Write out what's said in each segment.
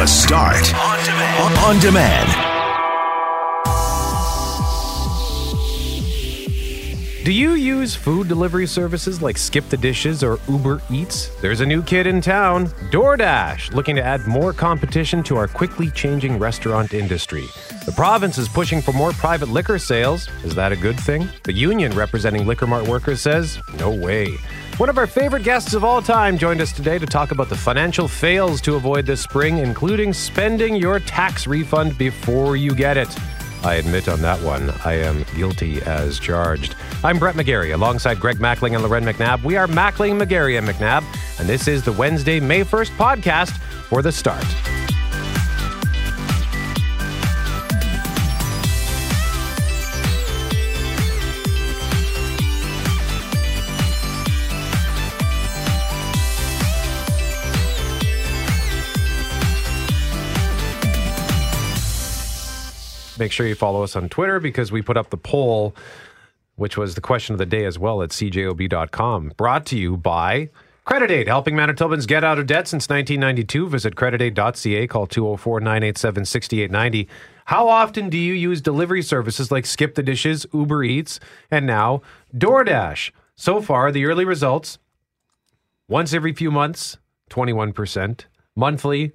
The Start on demand. On demand. Do you use food delivery services like Skip the Dishes or Uber Eats? There's a new kid in town, DoorDash, looking to add more competition to our quickly changing restaurant industry. The province is pushing for more private liquor sales. Is that a good thing? The union representing Liquor Mart workers says, no way. One of our favorite guests of all time joined us today to talk about the financial fails to avoid this spring, including spending your tax refund before you get it. I admit on that one, I am guilty as charged. I'm Brett McGarry, alongside Greg Mackling and Loren McNabb. We are Mackling, McGarry, and McNabb, and this is the Wednesday, May 1st podcast for The Start. Make sure you follow us on Twitter because we put up the poll, which was the question of the day as well at cjob.com. Brought to you by Credit Aid, helping Manitobans get out of debt since 1992. Visit creditaid.ca, call 204 987 6890. How often do you use delivery services like Skip the Dishes, Uber Eats, and now DoorDash? So far, the early results once every few months, 21%. Monthly,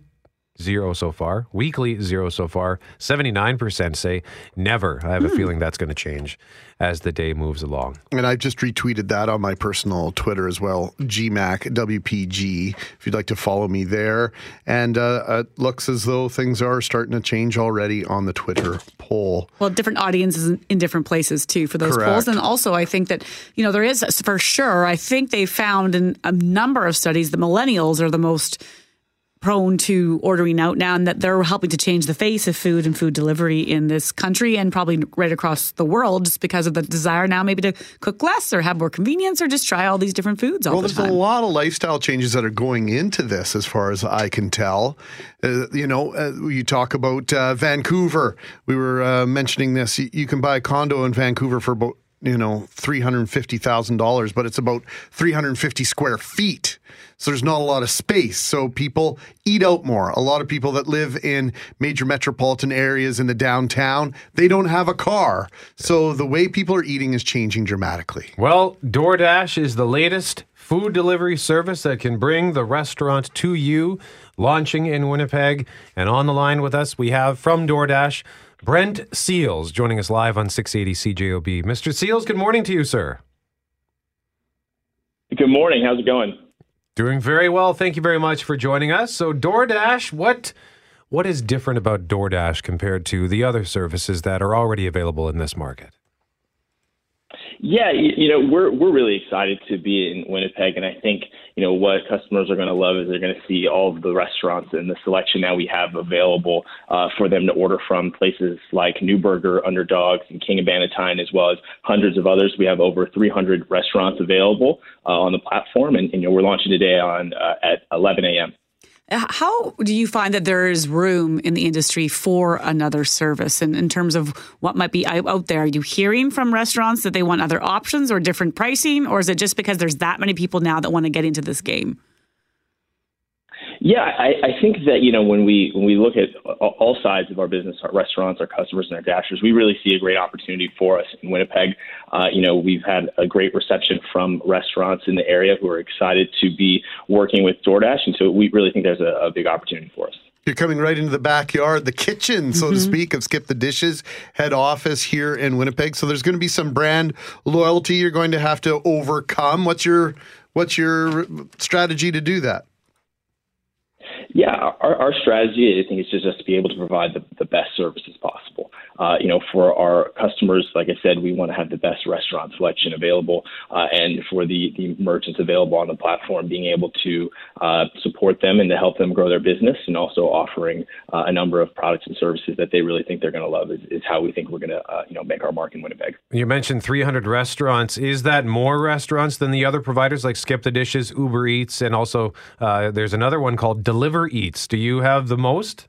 Zero so far. Weekly, zero so far. 79% say never. I have a feeling that's going to change as the day moves along. And I just retweeted that on my personal Twitter as well, GMAC WPG, if you'd like to follow me there. And uh, it looks as though things are starting to change already on the Twitter poll. Well, different audiences in different places too for those Correct. polls. And also, I think that, you know, there is for sure, I think they found in a number of studies the millennials are the most prone to ordering out now and that they're helping to change the face of food and food delivery in this country and probably right across the world just because of the desire now maybe to cook less or have more convenience or just try all these different foods all Well, the there's a lot of lifestyle changes that are going into this, as far as I can tell. Uh, you know, uh, you talk about uh, Vancouver. We were uh, mentioning this. You, you can buy a condo in Vancouver for about you know three hundred fifty thousand dollars, but it's about three hundred fifty square feet. So there's not a lot of space. So people eat out more. A lot of people that live in major metropolitan areas in the downtown, they don't have a car. So the way people are eating is changing dramatically. Well, DoorDash is the latest food delivery service that can bring the restaurant to you, launching in Winnipeg. And on the line with us, we have from DoorDash, Brent Seals, joining us live on 680 CJOB. Mr. Seals, good morning to you, sir. Good morning. How's it going? Doing very well. Thank you very much for joining us. So, DoorDash, what what is different about DoorDash compared to the other services that are already available in this market? Yeah, you, you know, we're we're really excited to be in Winnipeg, and I think you know what customers are going to love is they're going to see all of the restaurants and the selection that we have available uh, for them to order from. Places like Nuburger, Underdogs, and King of Bannatyne, as well as hundreds of others. We have over 300 restaurants available uh, on the platform, and, and you know we're launching today on uh, at 11 a.m. How do you find that there is room in the industry for another service in, in terms of what might be out out there? Are you hearing from restaurants that they want other options or different pricing, or is it just because there's that many people now that want to get into this game? Yeah, I, I think that you know when we when we look at all sides of our business, our restaurants, our customers, and our dashers, we really see a great opportunity for us in Winnipeg. Uh, you know, we've had a great reception from restaurants in the area who are excited to be working with DoorDash, and so we really think there's a, a big opportunity for us. You're coming right into the backyard, the kitchen, so to speak, of Skip the Dishes head office here in Winnipeg. So there's going to be some brand loyalty you're going to have to overcome. What's your what's your strategy to do that? Yeah, our, our strategy, I think, is just to be able to provide the, the best services possible. Uh, you know, for our customers, like I said, we want to have the best restaurant selection available, uh, and for the, the merchants available on the platform, being able to uh, support them and to help them grow their business, and also offering uh, a number of products and services that they really think they're going to love is, is how we think we're going to, uh, you know, make our mark in Winnipeg. You mentioned 300 restaurants. Is that more restaurants than the other providers like Skip the Dishes, Uber Eats, and also uh, there's another one called Deliver Eats? Do you have the most?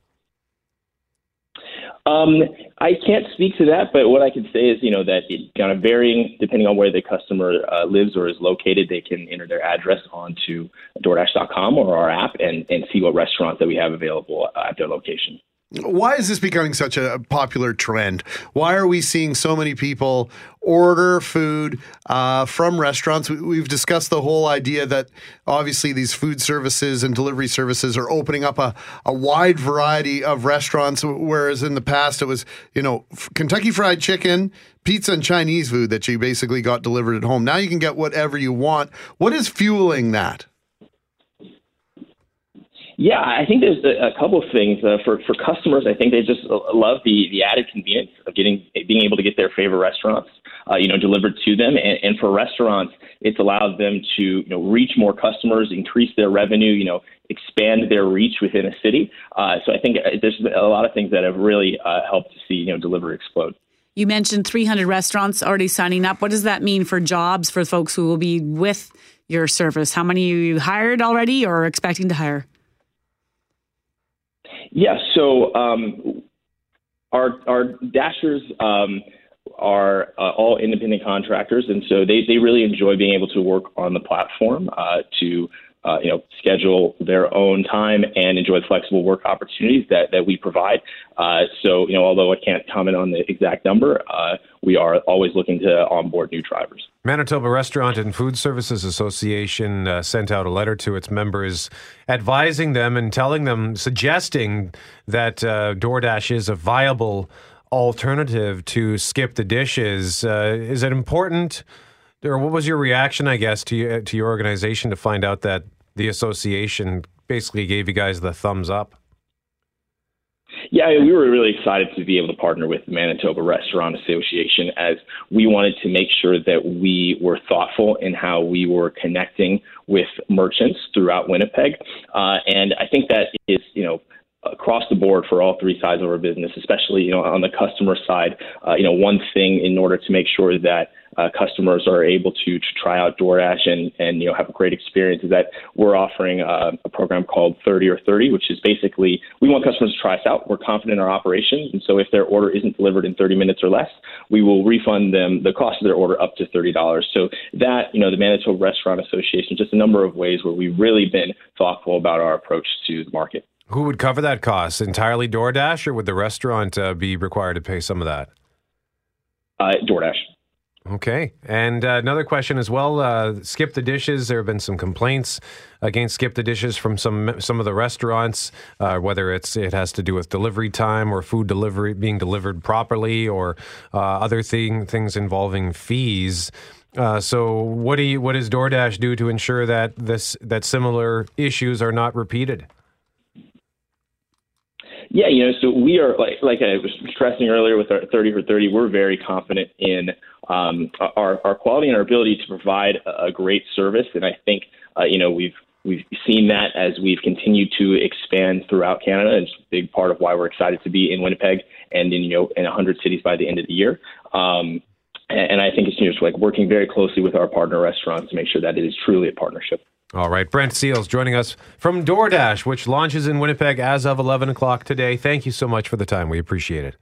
Um, I can't speak to that, but what I can say is, you know, that it, kind of varying depending on where the customer uh, lives or is located, they can enter their address onto DoorDash.com or our app and, and see what restaurants that we have available at their location. Why is this becoming such a popular trend? Why are we seeing so many people order food uh, from restaurants? We've discussed the whole idea that obviously these food services and delivery services are opening up a, a wide variety of restaurants, whereas in the past it was, you know, Kentucky Fried Chicken, pizza, and Chinese food that you basically got delivered at home. Now you can get whatever you want. What is fueling that? Yeah, I think there's a, couple of things uh, for for customers. I think they just love the the added convenience of getting being able to get their favorite restaurants, uh, you know, delivered to them. And, and for restaurants, it's allowed them to you know reach more customers, increase their revenue, you know, expand their reach within a city. Uh, so I think uh, there's a lot of things that have really uh, helped to see you know delivery explode. You mentioned 300 restaurants already signing up. What does that mean for jobs for folks who will be with your service? How many you hired already or expecting to hire? Yeah, so um, our our dashers um, are uh, all independent contractors, and so they, they really enjoy being able to work on the platform uh, to uh, you know, schedule their own time and enjoy the flexible work opportunities that, that we provide. Uh, so, you know, although I can't comment on the exact number, uh, we are always looking to onboard new drivers. Manitoba Restaurant and Food Services Association uh, sent out a letter to its members advising them and telling them, suggesting that uh, DoorDash is a viable alternative to skip the dishes. Uh, is it important? Or what was your reaction, I guess, to to your organization to find out that the association basically gave you guys the thumbs up. Yeah, we were really excited to be able to partner with the Manitoba Restaurant Association as we wanted to make sure that we were thoughtful in how we were connecting with merchants throughout Winnipeg. Uh, and I think that is, you know, across the board for all three sides of our business, especially you know on the customer side. Uh, you know, one thing in order to make sure that uh, customers are able to, to try out DoorDash and, and you know have a great experience is that we're offering uh, a program called 30 or 30, which is basically we want customers to try us out. We're confident in our operations, and so if their order isn't delivered in 30 minutes or less, we will refund them the cost of their order up to $30. So that you know the Manitoba Restaurant Association, just a number of ways where we've really been thoughtful about our approach to the market. Who would cover that cost? Entirely DoorDash, or would the restaurant uh, be required to pay some of that? Uh, DoorDash. Okay. And uh, another question as well. Uh, skip the dishes. There have been some complaints against skip the dishes from some some of the restaurants, uh, whether it's it has to do with delivery time or food delivery being delivered properly, or uh, other thing things involving fees. Uh, so, what do you, what does DoorDash do to ensure that this that similar issues are not repeated? Yeah, you know, so we are like like I was stressing earlier with our 30 for 30, we're very confident in um, our our quality and our ability to provide a great service, and I think uh, you know we've we've seen that as we've continued to expand throughout Canada. It's a big part of why we're excited to be in Winnipeg and in you know in 100 cities by the end of the year. Um, and I think it's just like working very closely with our partner restaurants to make sure that it is truly a partnership. All right. Brent Seals joining us from DoorDash, which launches in Winnipeg as of 11 o'clock today. Thank you so much for the time. We appreciate it.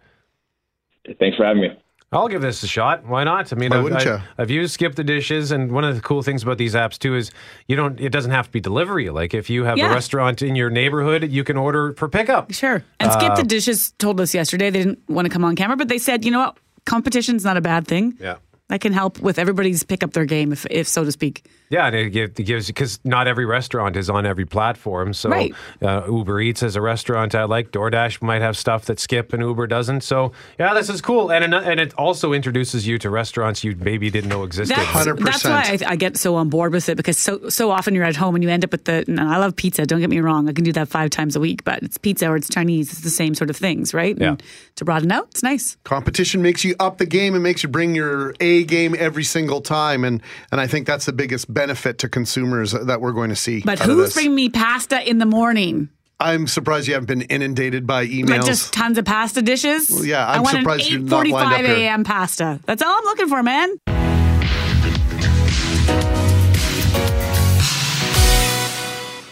Thanks for having me. I'll give this a shot. Why not? I mean, Why I've, wouldn't I've, you? I've used Skip the Dishes, and one of the cool things about these apps too is you don't. It doesn't have to be delivery. Like if you have Yeah. a restaurant in your neighborhood, you can order for pickup. Sure. And Skip uh, the Dishes told us yesterday they didn't want to come on camera, but they said, you know what? Competition's not a bad thing. Yeah. That can help with everybody's pick up their game, if, if so to speak. Yeah, and it, gives because not every restaurant is on every platform. So Right. uh, Uber Eats as a restaurant I like. DoorDash might have stuff that Skip and Uber doesn't. So yeah, this is cool, and and it also introduces you to restaurants you maybe didn't know existed. That's, 100%. that's why I, I get so on board with it because so so often you're at home and you end up with the. And I love pizza. Don't get me wrong. I can do that five times a week, but it's pizza or it's Chinese. It's the same sort of things, right? Yeah. And to broaden out, it's nice. Competition makes you up the game and makes you bring your A game every single time, and and I think that's the biggest benefit to consumers that we're going to see. But who's bringing me pasta in the morning? I'm surprised you haven't been inundated by emails. Like just tons of pasta dishes. Well, yeah, I'm I want surprised an you're not lined up 8:45 a.m. pasta. That's all I'm looking for, man.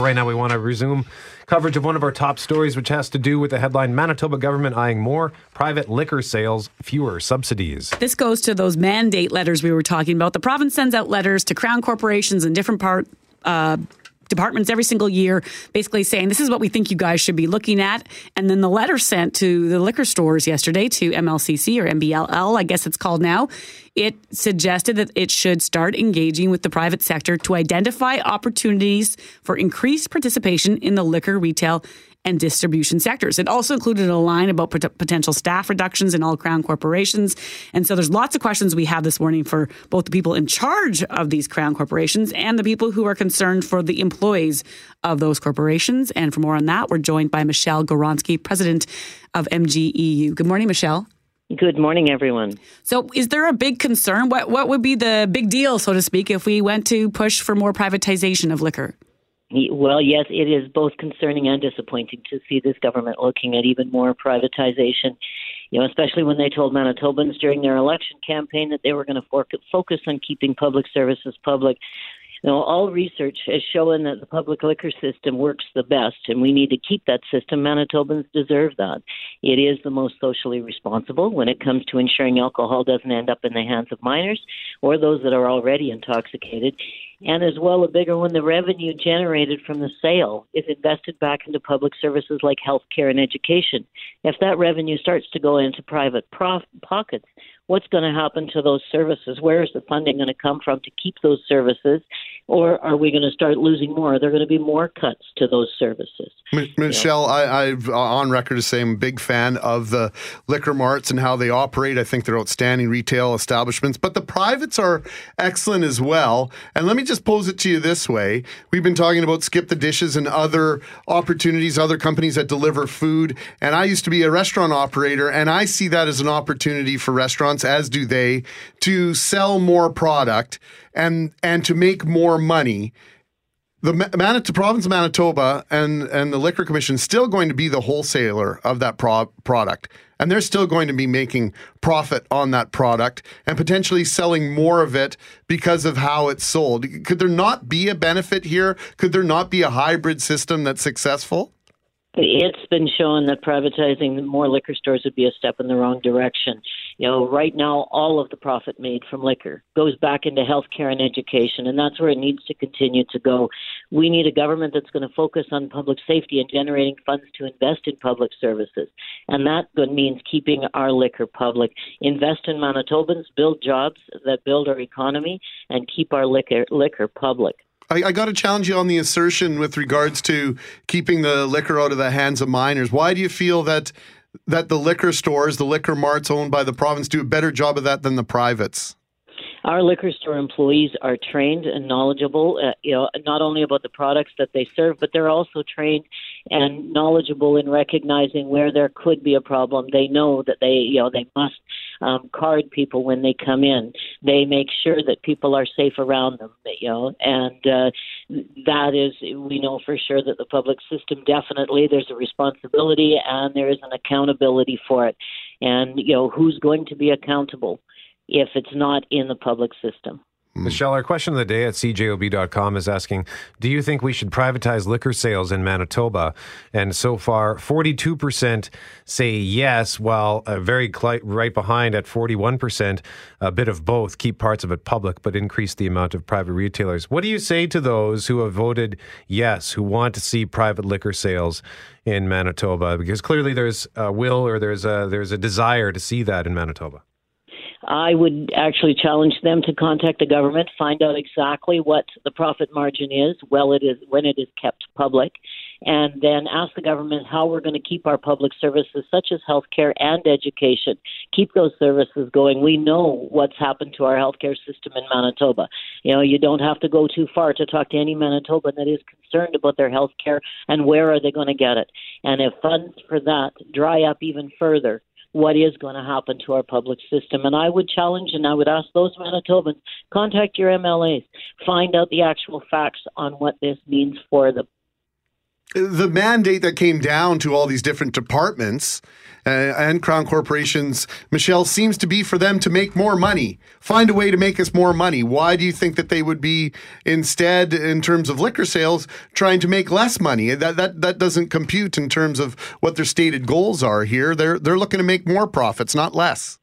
Right now, we want to resume coverage of one of our top stories, which has to do with the headline Manitoba government eyeing more private liquor sales, fewer subsidies. This goes to those mandate letters we were talking about. The province sends out letters to crown corporations in different part. Uh, departments every single year, basically saying this is what we think you guys should be looking at. And then the letter sent to the liquor stores yesterday to MLCC or MBLL, I guess it's called now. It suggested that it should start engaging with the private sector to identify opportunities for increased participation in the liquor retail and distribution sectors. It also included a line about pot- potential staff reductions in all crown corporations. And so there's lots of questions we have this morning for both the people in charge of these crown corporations and the people who are concerned for the employees of those corporations. And for more on that, we're joined by Michelle Gawronsky, president of MGEU. Good morning, Michelle. Good morning, everyone. So, is there a big concern? What what would be the big deal, so to speak, if we went to push for more privatization of liquor? Well, yes, it is both concerning and disappointing to see this government looking at even more privatization. You know, especially when they told Manitobans during their election campaign that they were going to focus on keeping public services public. You know, all research has shown that the public liquor system works the best, and we need to keep that system. Manitobans deserve that. It is the most socially responsible when it comes to ensuring alcohol doesn't end up in the hands of minors or those that are already intoxicated and as well a bigger one the revenue generated from the sale is invested back into public services like healthcare and education. If that revenue starts to go into private prof- pockets what's going to happen to those services where is the funding going to come from to keep those services or are we going to start losing more? Are there going to be more cuts to those services? M- Michelle, I, I've uh, on record to say I'm a big fan of the liquor marts and how they operate. I think they're outstanding retail establishments, but the privates are excellent as well. And let me just pose it to you this way: We've been talking about skip the dishes and other opportunities, other companies that deliver food. And I used to be a restaurant operator, and I see that as an opportunity for restaurants, as do they, to sell more product and and to make more money. The province of Manitoba and and the liquor commission is still going to be the wholesaler of that pro- product, and they're still going to be making profit on that product and potentially selling more of it because of how it's sold. Could there not be a benefit here? Could there not be a hybrid system that's successful? It's been shown that privatizing more liquor stores would be a step in the wrong direction. You know, right now, all of the profit made from liquor goes back into healthcare and education, and that's where it needs to continue to go. We need a government that's going to focus on public safety and generating funds to invest in public services, and that means keeping our liquor public. Invest in Manitobans, build jobs that build our economy, and keep our liquor liquor public. I, I got to challenge you on the assertion with regards to keeping the liquor out of the hands of minors. Why do you feel that that the liquor stores, the liquor marts owned by the province, do a better job of that than the privates? Our liquor store employees are trained and knowledgeable, uh, you know, not only about the products that they serve, but they're also trained and knowledgeable in recognizing where there could be a problem. They know that they, you know, they must um, card people when they come in. They make sure that people are safe around them, you know, and uh, that is, we know for sure that the public system definitely there's a responsibility and there is an accountability for it. And, you know, who's going to be accountable? if it's not in the public system. Michelle, our question of the day at cjob.com is asking Do you think we should privatize liquor sales in Manitoba? And so far, 42% say yes, while uh, very cl- right behind at 41%, a bit of both, keep parts of it public, but increase the amount of private retailers. What do you say to those who have voted yes, who want to see private liquor sales in Manitoba? Because clearly there's a will or there's a, there's a desire to see that in Manitoba. I would actually challenge them to contact the government, find out exactly what the profit margin is, well it is when it is kept public, and then ask the government how we're going to keep our public services such as healthcare and education, keep those services going. We know what's happened to our healthcare system in Manitoba. You know, you don't have to go too far to talk to any Manitoban that is concerned about their healthcare and where are they going to get it. And if funds for that dry up even further, what is going to happen to our public system. And I would challenge and I would ask those Manitobans contact your MLAs, find out the actual facts on what this means for them. The mandate that came down to all these different departments uh, and crown corporations, Michelle, seems to be for them to make more money, find a way to make us more money. Why do you think that they would be instead, in terms of liquor sales, trying to make less money? That that that doesn't compute in terms of what their stated goals are here. They're they're looking to make more profits, not less.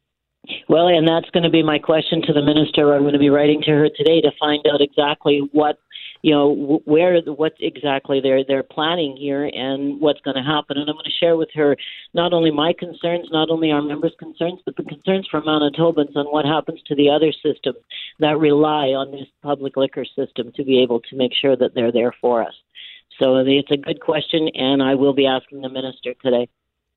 Well, and that's going to be my question to the minister. I'm going to be writing to her today to find out exactly what you know where what exactly they're they're planning here and what's going to happen and i'm going to share with her not only my concerns not only our members concerns but the concerns for manitobans on what happens to the other systems that rely on this public liquor system to be able to make sure that they're there for us so it's a good question and i will be asking the minister today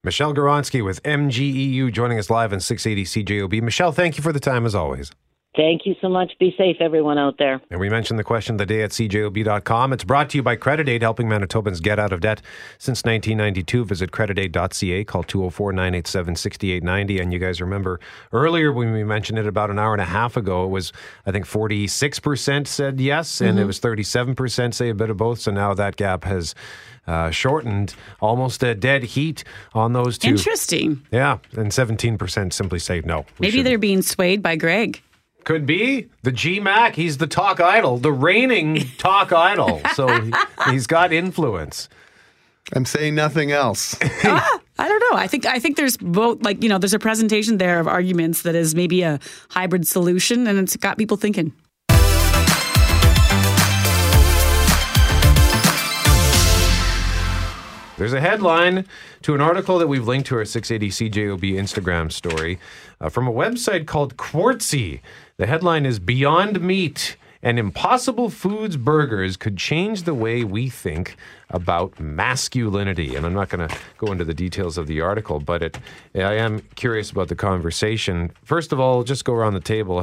Michelle Gawronsky with MGEU joining us live on 680 CJOB. Michelle, thank you for the time as always. Thank you so much. Be safe, everyone out there. And we mentioned the question of the day at cjob.com. It's brought to you by Credit Aid, helping Manitobans get out of debt since 1992. Visit creditaid.ca, call 204 987 6890. And you guys remember earlier when we mentioned it about an hour and a half ago, it was, I think, 46% said yes, and it was 37% say a bit of both. So now that gap has. Uh, shortened almost a dead heat on those two. Interesting. Yeah, and 17% simply say no. Maybe shouldn't. they're being swayed by Greg. Could be the G Mac. He's the talk idol, the reigning talk idol. So he, he's got influence. I'm saying nothing else. ah, I don't know. I think I think there's both like, you know, there's a presentation there of arguments that is maybe a hybrid solution and it's got people thinking. There's a headline to an article that we've linked to our 680 CJOB Instagram story uh, from a website called Quartzy. The headline is Beyond Meat and Impossible Foods Burgers could change the way we think about masculinity. And I'm not going to go into the details of the article, but it, I am curious about the conversation. First of all, just go around the table.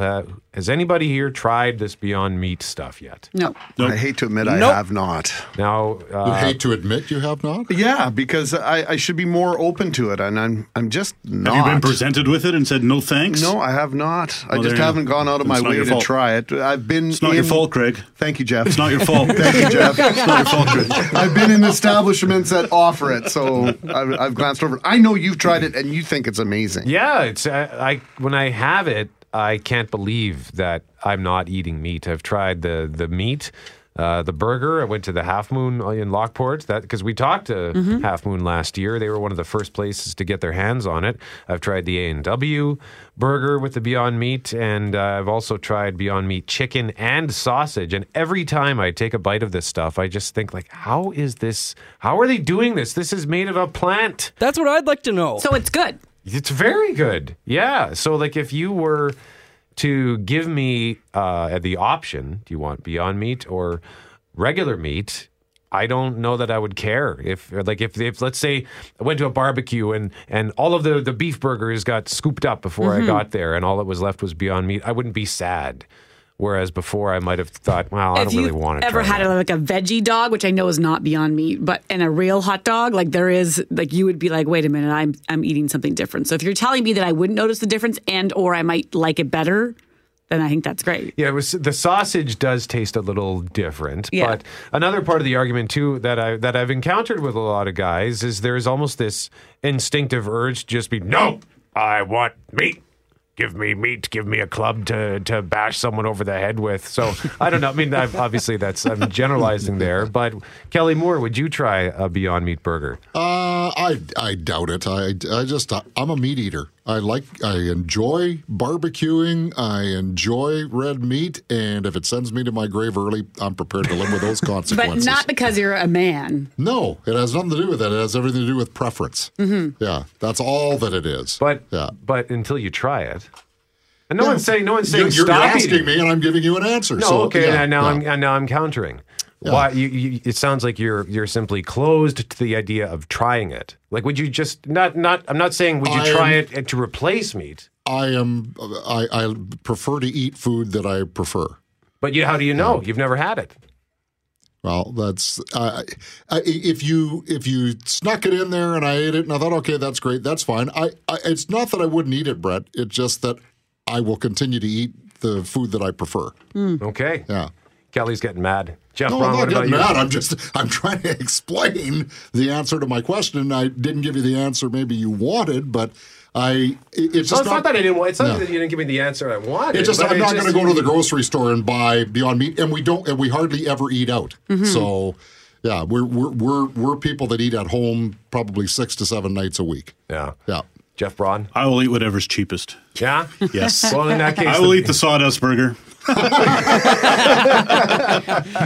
Has anybody here tried this Beyond Meat stuff yet? No. I hate to admit I Nope. have not. Now, You uh, hate to admit you have not? Yeah, because I, I should be more open to it, and I'm I'm just not. Have you been presented with it and said no thanks? No, I have not. I just haven't go. gone out of It's my way to fault. try it. I've been. It's not your fault, Craig. Thank you, Jeff. It's not your fault. Thank you, Jeff. It's not your fault, Craig. Been in establishments that offer it, so I've, I've glanced over. it. I know you've tried it, and you think it's amazing. Yeah, it's I, I when I have it, I can't believe that I'm not eating meat. I've tried the the meat, uh, the burger. I went to the Half Moon in Lockport. That because we talked to Half Moon last year. They were one of the first places to get their hands on it. I've tried the A and W burger with the Beyond Meat, and uh, I've also tried Beyond Meat chicken and sausage. And every time I take a bite of this stuff, I just think like, how is this? How are they doing this? This is made of a plant. That's what I'd like to know. So it's good. It's very good. Yeah. So, like, if you were to give me uh, the option, do you want Beyond Meat or regular meat? I don't know that I would care if, like, if, if let's say I went to a barbecue and and all of the the beef burgers got scooped up before I got there, and all that was left was Beyond Meat. I wouldn't be sad. Whereas before, I might have thought, well, I if don't really want to. ever had that. a, like a veggie dog, which I know is not beyond meat, but in a real hot dog, like there is, like you would be like, wait a minute, I'm I'm eating something different. So if you're telling me that I wouldn't notice the difference and or I might like it better, then I think that's great. Yeah, it was the sausage does taste a little different. Yeah. But another part of the argument too that I that I've encountered with a lot of guys is there's almost this instinctive urge to just be no, I want meat. Give me meat. Give me a club to to bash someone over the head with. So I don't know. I mean, I've, obviously that's I'm generalizing there. But Kelly Moore, would you try a Beyond Meat burger? Uh, I I doubt it. I I just I'm a meat eater. I like I enjoy barbecuing. I enjoy red meat, and if it sends me to my grave early, I'm prepared to live with those consequences. But consequences. not because you're a man. no, it has nothing to do with that. It has everything to do with preference. Mm-hmm. Yeah, that's all that it is. But yeah. but until you try it, and no Yeah. one's saying no one's saying You're, you're asking eating. me, and I'm giving you an answer. No, so, okay. yeah, and now yeah. I'm and now I'm countering. Why? You, you, it sounds like you're you're simply closed to the idea of trying it. Like, would you just not not? I'm not saying would you I try am- it to replace meat, I am. I, I prefer to eat food that I prefer. but you, how do you know? You've never had it. Well, that's uh, if you if you snuck it in there and I ate it and I thought, okay, that's great, that's fine. I, I it's not that I wouldn't eat it, Brett. It's just that I will continue to eat the food that I prefer. Okay. Yeah. Kelly's getting mad. Jeff No, Braun, I'm not getting mad. I'm just I'm trying to explain the answer to my question. I didn't give you the answer maybe you wanted, but I it- it's No, just it's not that I didn't want. It's not No. that you didn't give me the answer I wanted. It's just I'm it's not going to go to the grocery store and buy Beyond Meat, and we don't, and we hardly ever eat out. Mm-hmm. So, yeah, we're we're we're we're people that eat at home probably six to seven nights a week. Yeah. Yeah. Jeff Braun. I will eat whatever's cheapest. Yeah. Yes. Well, in that case, I will eat the sawdust burger.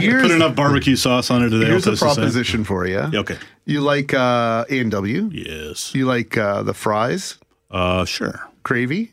Here's, Put enough barbecue sauce on it today. here's a taste the same. proposition for you. Yeah, okay. You like uh, A&W? Yes. You like uh, the fries? Uh, sure. Gravy?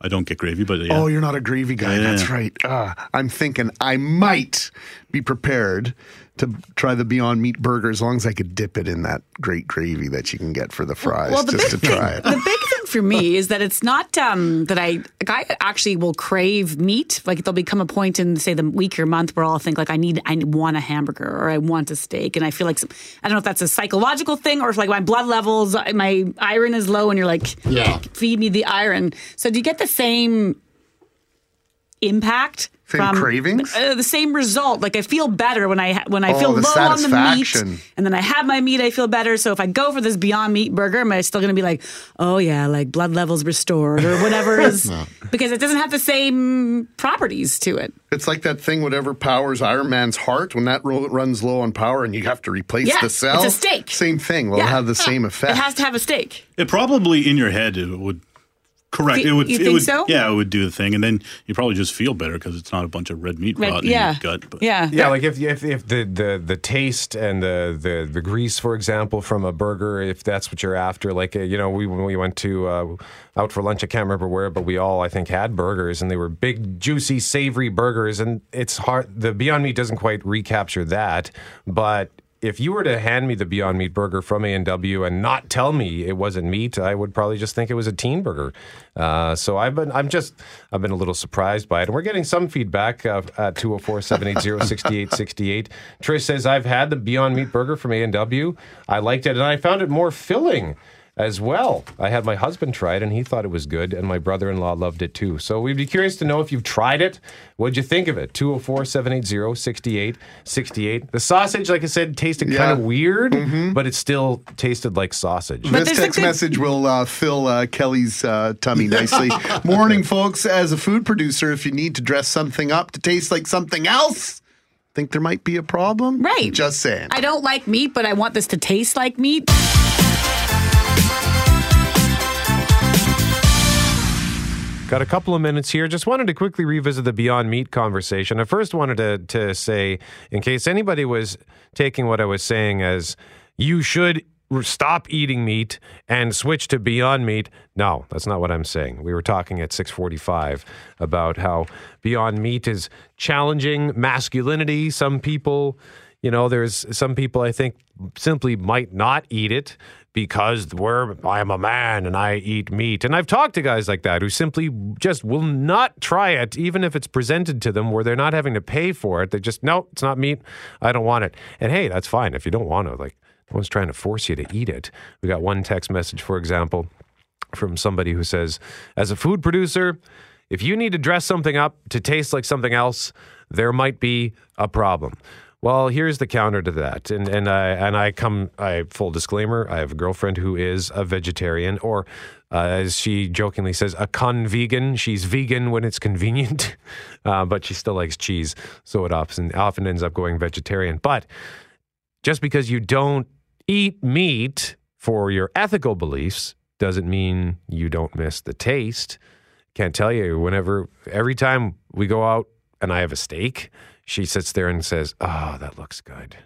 I don't get gravy, but yeah. Oh, you're not a gravy guy. Yeah. That's right. Uh, I'm thinking I might be prepared to try the Beyond Meat burger as long as I could dip it in that great gravy that you can get for the fries Well, the just big to try it. The big thing for me is that it's not um, that I like I actually will crave meat. Like there'll become a point in say the week or month where I'll think like I need I want a hamburger or I want a steak, and I feel like some, I don't know if that's a psychological thing or if like my blood levels, my iron is low, and you're like, Yeah. feed me the iron. So do you get the same impact? Same from, cravings? Uh, the same result. Like I feel better when I when I Oh, feel low on the meat, and then I have my meat, I feel better. So if I go for this Beyond Meat burger, am I still going to be like, oh yeah, like blood levels restored or whatever is because it doesn't have the same properties to it. It's like that thing, whatever powers Iron Man's heart, when that ro- runs low on power and you have to replace Yeah, the cell. it's a steak. Same thing. Will Yeah. have the same effect. It has to have a steak. It probably in your head it would correct. You- it would. you it think would, so? Yeah, it would do the thing, and then you probably just feel better because it's not a bunch of red meat Red- rotting yeah, in your gut. But yeah, Yeah, like if if, if the, the the taste and the, the the grease, for example, from a burger, if that's what you're after, like uh, you know, we when we went to uh, out for lunch, I can't remember where, but we all I think had burgers, and they were big, juicy, savory burgers, and it's hard. The Beyond Meat doesn't quite recapture that, but. If you were to hand me the Beyond Meat burger from A and W and not tell me it wasn't meat, I would probably just think it was a teen burger. Uh, so I've been, I'm just, I've been a little surprised by it, and we're getting some feedback uh, at 204-780-6868. Trish says I've had the Beyond Meat burger from A and W. I liked it, and I found it more filling as well. I had my husband try it, and he thought it was good, and my brother-in-law loved it too. So we'd be curious to know if you've tried it. What'd you think of it? 204-780-6868. The sausage, like I said, tasted Yeah. kind of weird, but it still tasted like sausage. But this text good- message will uh, fill uh, Kelly's uh, tummy nicely. Morning, folks. As a food producer, if you need to dress something up to taste like something else, I think there might be a problem? Right. Just saying. I don't like meat, but I want this to taste like meat. Got a couple of minutes here. Just wanted to quickly revisit the Beyond Meat conversation. I first wanted to, to say, in case anybody was taking what I was saying as you should stop eating meat and switch to Beyond Meat. No, that's not what I'm saying. We were talking at 645 about how Beyond Meat is challenging masculinity. Some people, you know, there's some people I think simply might not eat it because we're I'm a man and I eat meat. And I've talked to guys like that who simply just will not try it, even if it's presented to them where they're not having to pay for it. They just no, it's not meat. I don't want it. And hey, that's fine if you don't want to. Like no one's trying to force you to eat it. We got one text message, for example, from somebody who says, as a food producer, if you need to dress something up to taste like something else, there might be a problem. Well, here's the counter to that, and and I and I come. I full disclaimer: I have a girlfriend who is a vegetarian, or uh, as she jokingly says, a con vegan. She's vegan when it's convenient, uh, but she still likes cheese, so it often often ends up going vegetarian. But just because you don't eat meat for your ethical beliefs doesn't mean you don't miss the taste. Can't tell you, whenever, every time we go out and I have a steak, she sits there and says, Oh, that looks good.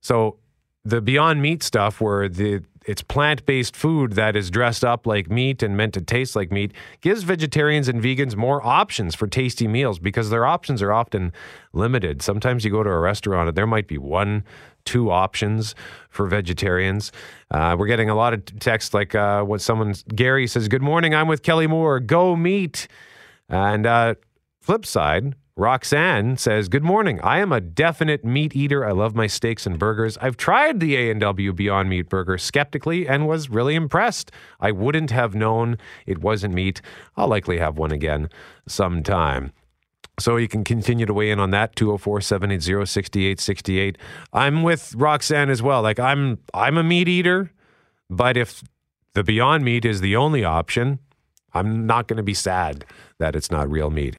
So the Beyond Meat stuff, where the it's plant based food that is dressed up like meat and meant to taste like meat, gives vegetarians and vegans more options for tasty meals because their options are often limited. Sometimes you go to a restaurant and there might be one, two options for vegetarians. Uh, we're getting a lot of text like uh, when someone, Gary says, Good morning, I'm with Kelly Moore, go meat. And uh, flip side, Roxanne says, "Good morning. I am a definite meat eater. I love my steaks and burgers. I've tried the A&W Beyond Meat burger skeptically and was really impressed. I wouldn't have known it wasn't meat. I'll likely have one again sometime." So you can continue to weigh in on that 204-780-6868. I'm with Roxanne as well. Like I'm I'm a meat eater, but if the Beyond Meat is the only option, I'm not going to be sad that it's not real meat.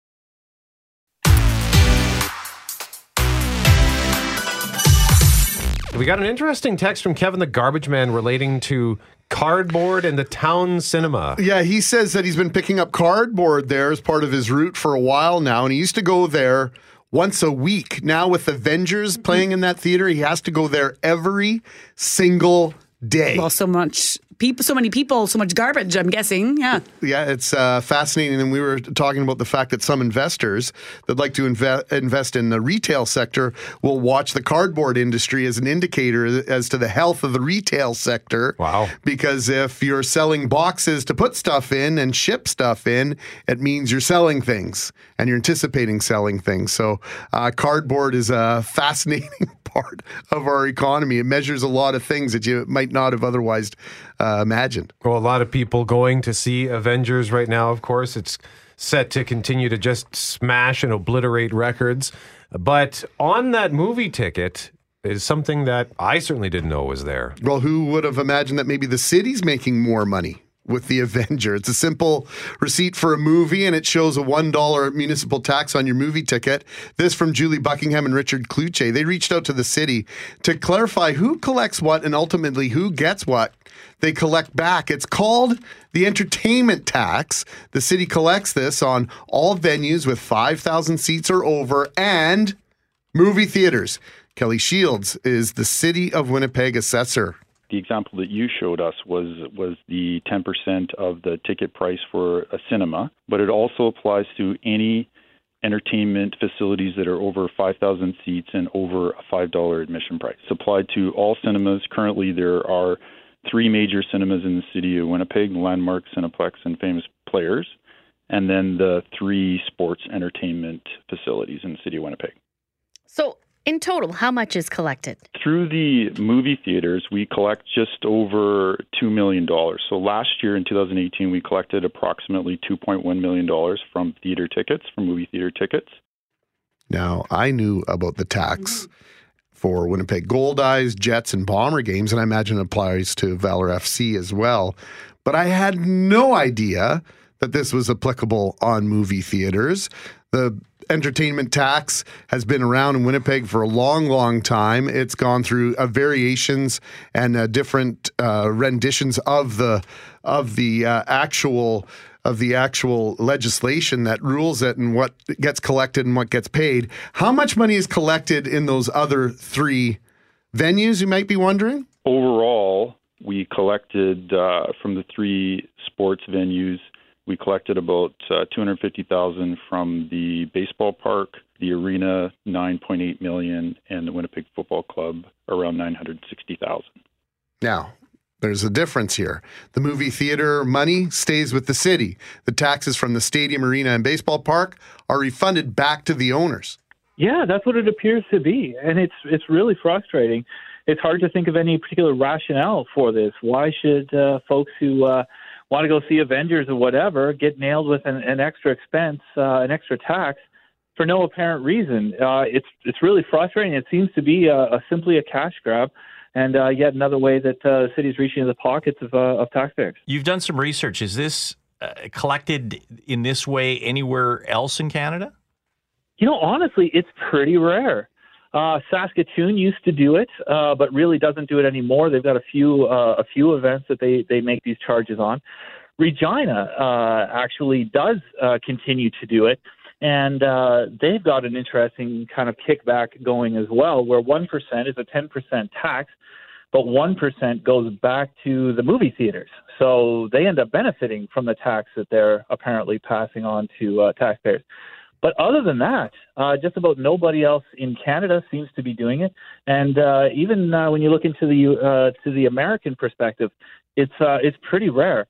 We got an interesting text from Kevin the Garbage Man relating to cardboard and the town cinema. Yeah, he says that he's been picking up cardboard there as part of his route for a while now, and he used to go there once a week. Now with Avengers playing in that theater, he has to go there every single day. Well, so much people, so many people, so much garbage. I'm guessing. Yeah. Yeah, it's uh, fascinating. And we were talking about the fact that some investors that like to inve- invest in the retail sector will watch the cardboard industry as an indicator as to the health of the retail sector. Wow. Because if you're selling boxes to put stuff in and ship stuff in, it means you're selling things and you're anticipating selling things. So uh, cardboard is a fascinating part of our economy. It measures a lot of things that you might not have otherwise uh, Uh, imagined. Well, a lot of people going to see Avengers right now, of course. It's set to continue to just smash and obliterate records. But on that movie ticket is something that I certainly didn't know was there. Well, who would have imagined that maybe the city's making more money? With the Avenger. It's a simple receipt for a movie and it shows a $1 municipal tax on your movie ticket. This from Julie Buckingham and Richard Cloutier. They reached out to the city to clarify who collects what and ultimately who gets what they collect back. It's called the entertainment tax. The city collects this on all venues with 5,000 seats or over and movie theaters. Kelly Shields is the City of Winnipeg assessor. The example that you showed us was was the 10% of the ticket price for a cinema, but it also applies to any entertainment facilities that are over 5,000 seats and over a $5 admission price. It's applied to all cinemas. Currently, there are three major cinemas in the city of Winnipeg Landmark, Cineplex, and Famous Players, and then the three sports entertainment facilities in the city of Winnipeg. So, in total, how much is collected? Through the movie theaters, we collect just over $2 million. So last year in 2018, we collected approximately $2.1 million from theater tickets, from movie theater tickets. Now, I knew about the tax for Winnipeg Goldeyes, Jets, and Bomber games, and I imagine it applies to Valor FC as well. But I had no idea that this was applicable on movie theaters. The entertainment tax has been around in Winnipeg for a long, long time. It's gone through uh, variations and uh, different uh, renditions of the of the uh, actual of the actual legislation that rules it and what gets collected and what gets paid. How much money is collected in those other three venues? You might be wondering. Overall, we collected uh, from the three sports venues we collected about uh, 250,000 from the baseball park, the arena 9.8 million, and the Winnipeg Football Club around 960,000. Now, there's a difference here. The movie theater money stays with the city. The taxes from the stadium, arena, and baseball park are refunded back to the owners. Yeah, that's what it appears to be, and it's it's really frustrating. It's hard to think of any particular rationale for this. Why should uh, folks who uh, want to go see Avengers or whatever get nailed with an, an extra expense, uh, an extra tax for no apparent reason. Uh, it's it's really frustrating. It seems to be a, a simply a cash grab. And uh, yet another way that uh, the city's reaching into the pockets of, uh, of taxpayers. You've done some research. Is this uh, collected in this way anywhere else in Canada? You know, honestly, it's pretty rare. Uh, Saskatoon used to do it, uh, but really doesn't do it anymore. They've got a few uh, a few events that they they make these charges on. Regina uh, actually does uh, continue to do it, and uh, they've got an interesting kind of kickback going as well, where one percent is a ten percent tax, but one percent goes back to the movie theaters. So they end up benefiting from the tax that they're apparently passing on to uh, taxpayers. But other than that, uh, just about nobody else in Canada seems to be doing it. And uh, even uh, when you look into the uh, to the American perspective, it's uh, it's pretty rare.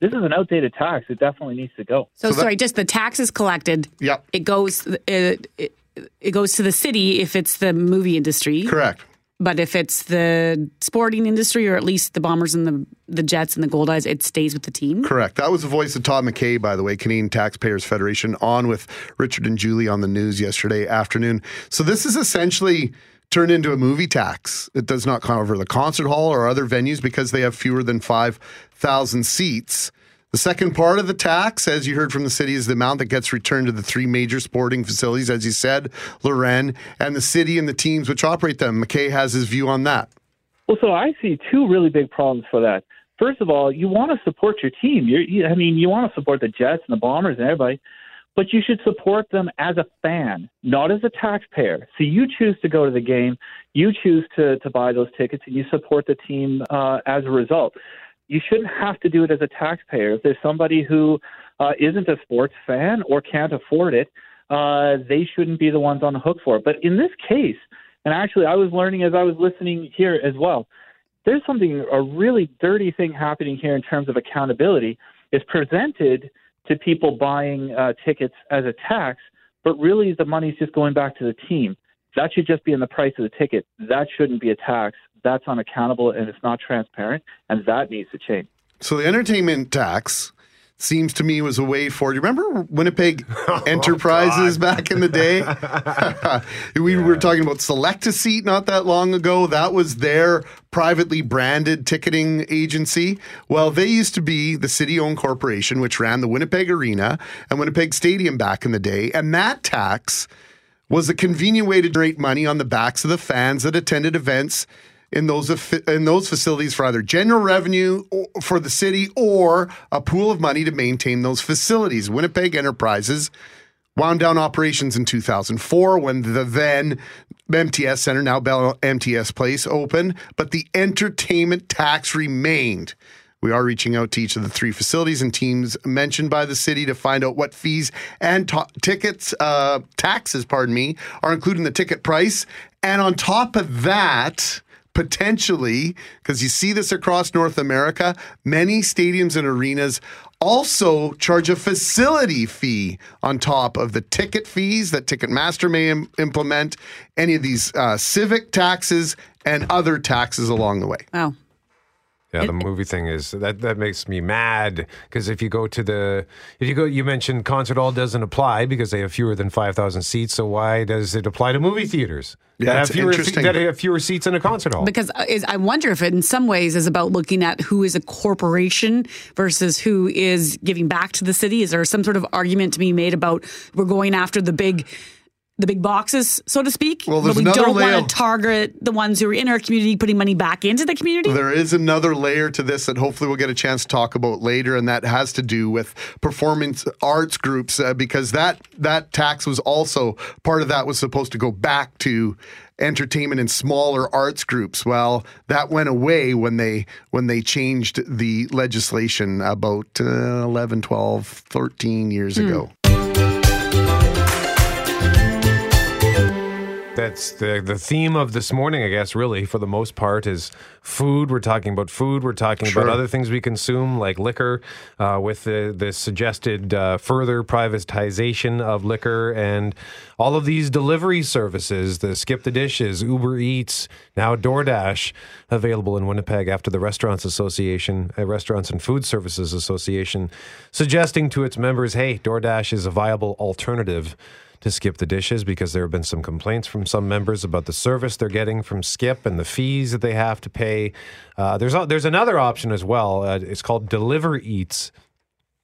This is an outdated tax. It definitely needs to go. So, sorry, just the tax is collected. Yep. It goes. It, it, it goes to the city if it's the movie industry. Correct. But if it's the sporting industry, or at least the Bombers and the the Jets and the Goldeyes, it stays with the team. Correct. That was the voice of Todd MacKay, by the way, Canadian Taxpayers Federation, on with Richard and Julie on the news yesterday afternoon. So this is essentially turned into a movie tax. It does not cover the concert hall or other venues because they have fewer than 5,000 seats. The second part of the tax, as you heard from the city, is the amount that gets returned to the three major sporting facilities, as you said, Loren, and the city and the teams which operate them. MacKay has his view on that. Well, so I see two really big problems for that. First of all, you want to support your team. You're, you, I mean, you want to support the Jets and the Bombers and everybody, but you should support them as a fan, not as a taxpayer. So you choose to go to the game, you choose to to buy those tickets, and you support the team uh, as a result you shouldn't have to do it as a taxpayer. If there's somebody who uh, isn't a sports fan or can't afford it, uh, they shouldn't be the ones on the hook for it. But in this case, and actually, I was learning as I was listening here as well. There's something a really dirty thing happening here in terms of accountability. Is presented to people buying uh, tickets as a tax, but really the money's just going back to the team. That should just be in the price of the ticket. That shouldn't be a tax that's unaccountable and it's not transparent, and that needs to change. So the entertainment tax seems to me was a way for. Do you remember Winnipeg oh, Enterprises oh, back in the day? we yeah. were talking about Select a Seat not that long ago. That was their privately branded ticketing agency. Well, they used to be the city owned corporation which ran the Winnipeg Arena and Winnipeg Stadium back in the day. And that tax was a convenient way to generate money on the backs of the fans that attended events in those in those facilities for either general revenue for the city or a pool of money to maintain those facilities. Winnipeg Enterprises wound down operations in 2004 when the then MTS Center, now Bell MTS Place, opened, but the entertainment tax remained. We are reaching out to each of the three facilities and teams mentioned by the city to find out what fees and t- tickets, uh, taxes, pardon me, are included in the ticket price. And on top of that, potentially, because you see this across North America, many stadiums and arenas also charge a facility fee on top of the ticket fees that Ticketmaster may Im- implement, any of these uh, civic taxes and other taxes along the way. Wow. Yeah, the movie thing is that that makes me mad because if you go to the if you go you mentioned concert hall doesn't apply because they have fewer than five thousand seats. So why does it apply to movie theaters yeah, that have fewer that have fewer seats in a concert hall? Because uh, I wonder if it in some ways is about looking at who is a corporation versus who is giving back to the city. Is there some sort of argument to be made about we're going after the big the big boxes, so to speak. Well, but we don't want to target the ones who are in our community, putting money back into the community. There is another layer to this that hopefully we'll get a chance to talk about later, and that has to do with performance arts groups, uh, because that that tax was also part of that was supposed to go back to entertainment and smaller arts groups. Well, that went away when they when they changed the legislation about uh, 11, 12, 13 years mm. ago. That's the the theme of this morning, I guess. Really, for the most part, is food. We're talking about food. We're talking sure. about other things we consume, like liquor, uh, with the the suggested uh, further privatization of liquor and all of these delivery services. The Skip the Dishes, Uber Eats, now DoorDash, available in Winnipeg after the Restaurants Association, uh, Restaurants and Food Services Association, suggesting to its members, "Hey, DoorDash is a viable alternative." To Skip the Dishes because there have been some complaints from some members about the service they're getting from Skip and the fees that they have to pay. Uh, there's a, there's another option as well. Uh, it's called Deliver Eats.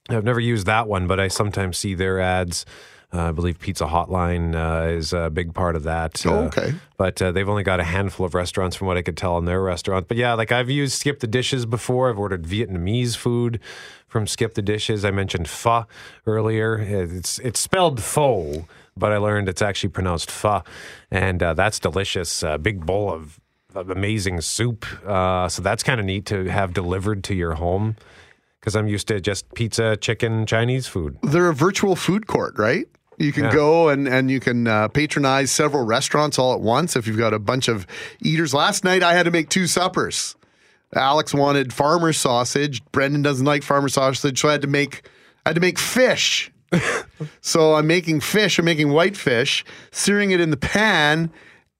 I've never used that one, but I sometimes see their ads. Uh, I believe Pizza Hotline uh, is a big part of that. Oh, uh, okay. But uh, they've only got a handful of restaurants from what I could tell in their restaurant. But yeah, like I've used Skip the Dishes before. I've ordered Vietnamese food from Skip the Dishes. I mentioned pho earlier. It's it's spelled pho, but I learned it's actually pronounced pho, and uh, that's delicious. A big bowl of, of amazing soup. Uh, so that's kind of neat to have delivered to your home because I'm used to just pizza, chicken, Chinese food. They're a virtual food court, right? You can yeah. go and, and you can uh, patronize several restaurants all at once if you've got a bunch of eaters. Last night I had to make two suppers. Alex wanted farmer sausage. Brendan doesn't like farmer sausage, so I had to make I had to make fish so I'm making fish. I'm making white fish, searing it in the pan,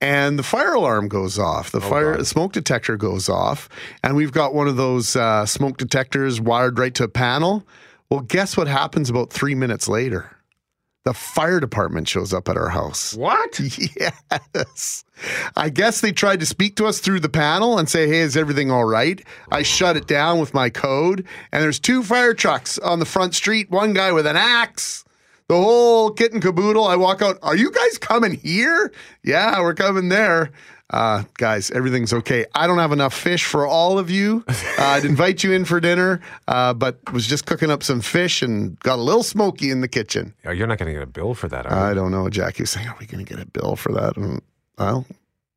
and the fire alarm goes off. The fire smoke detector goes off, and we've got one of those uh, smoke detectors wired right to a panel. Well, guess what happens about three minutes later? The fire department shows up at our house. What? Yes. I guess they tried to speak to us through the panel and say, hey, is everything all right? I shut it down with my code, and there's two fire trucks on the front street, one guy with an axe. The whole kit and caboodle. I walk out. Are you guys coming here? Yeah, we're coming there. Uh, guys, everything's okay. I don't have enough fish for all of you. Uh, I'd invite you in for dinner, uh, but was just cooking up some fish and got a little smoky in the kitchen. Oh, you're not going to get a bill for that, are I don't know. Jackie was saying, "Are we going to get a bill for that?" And, well,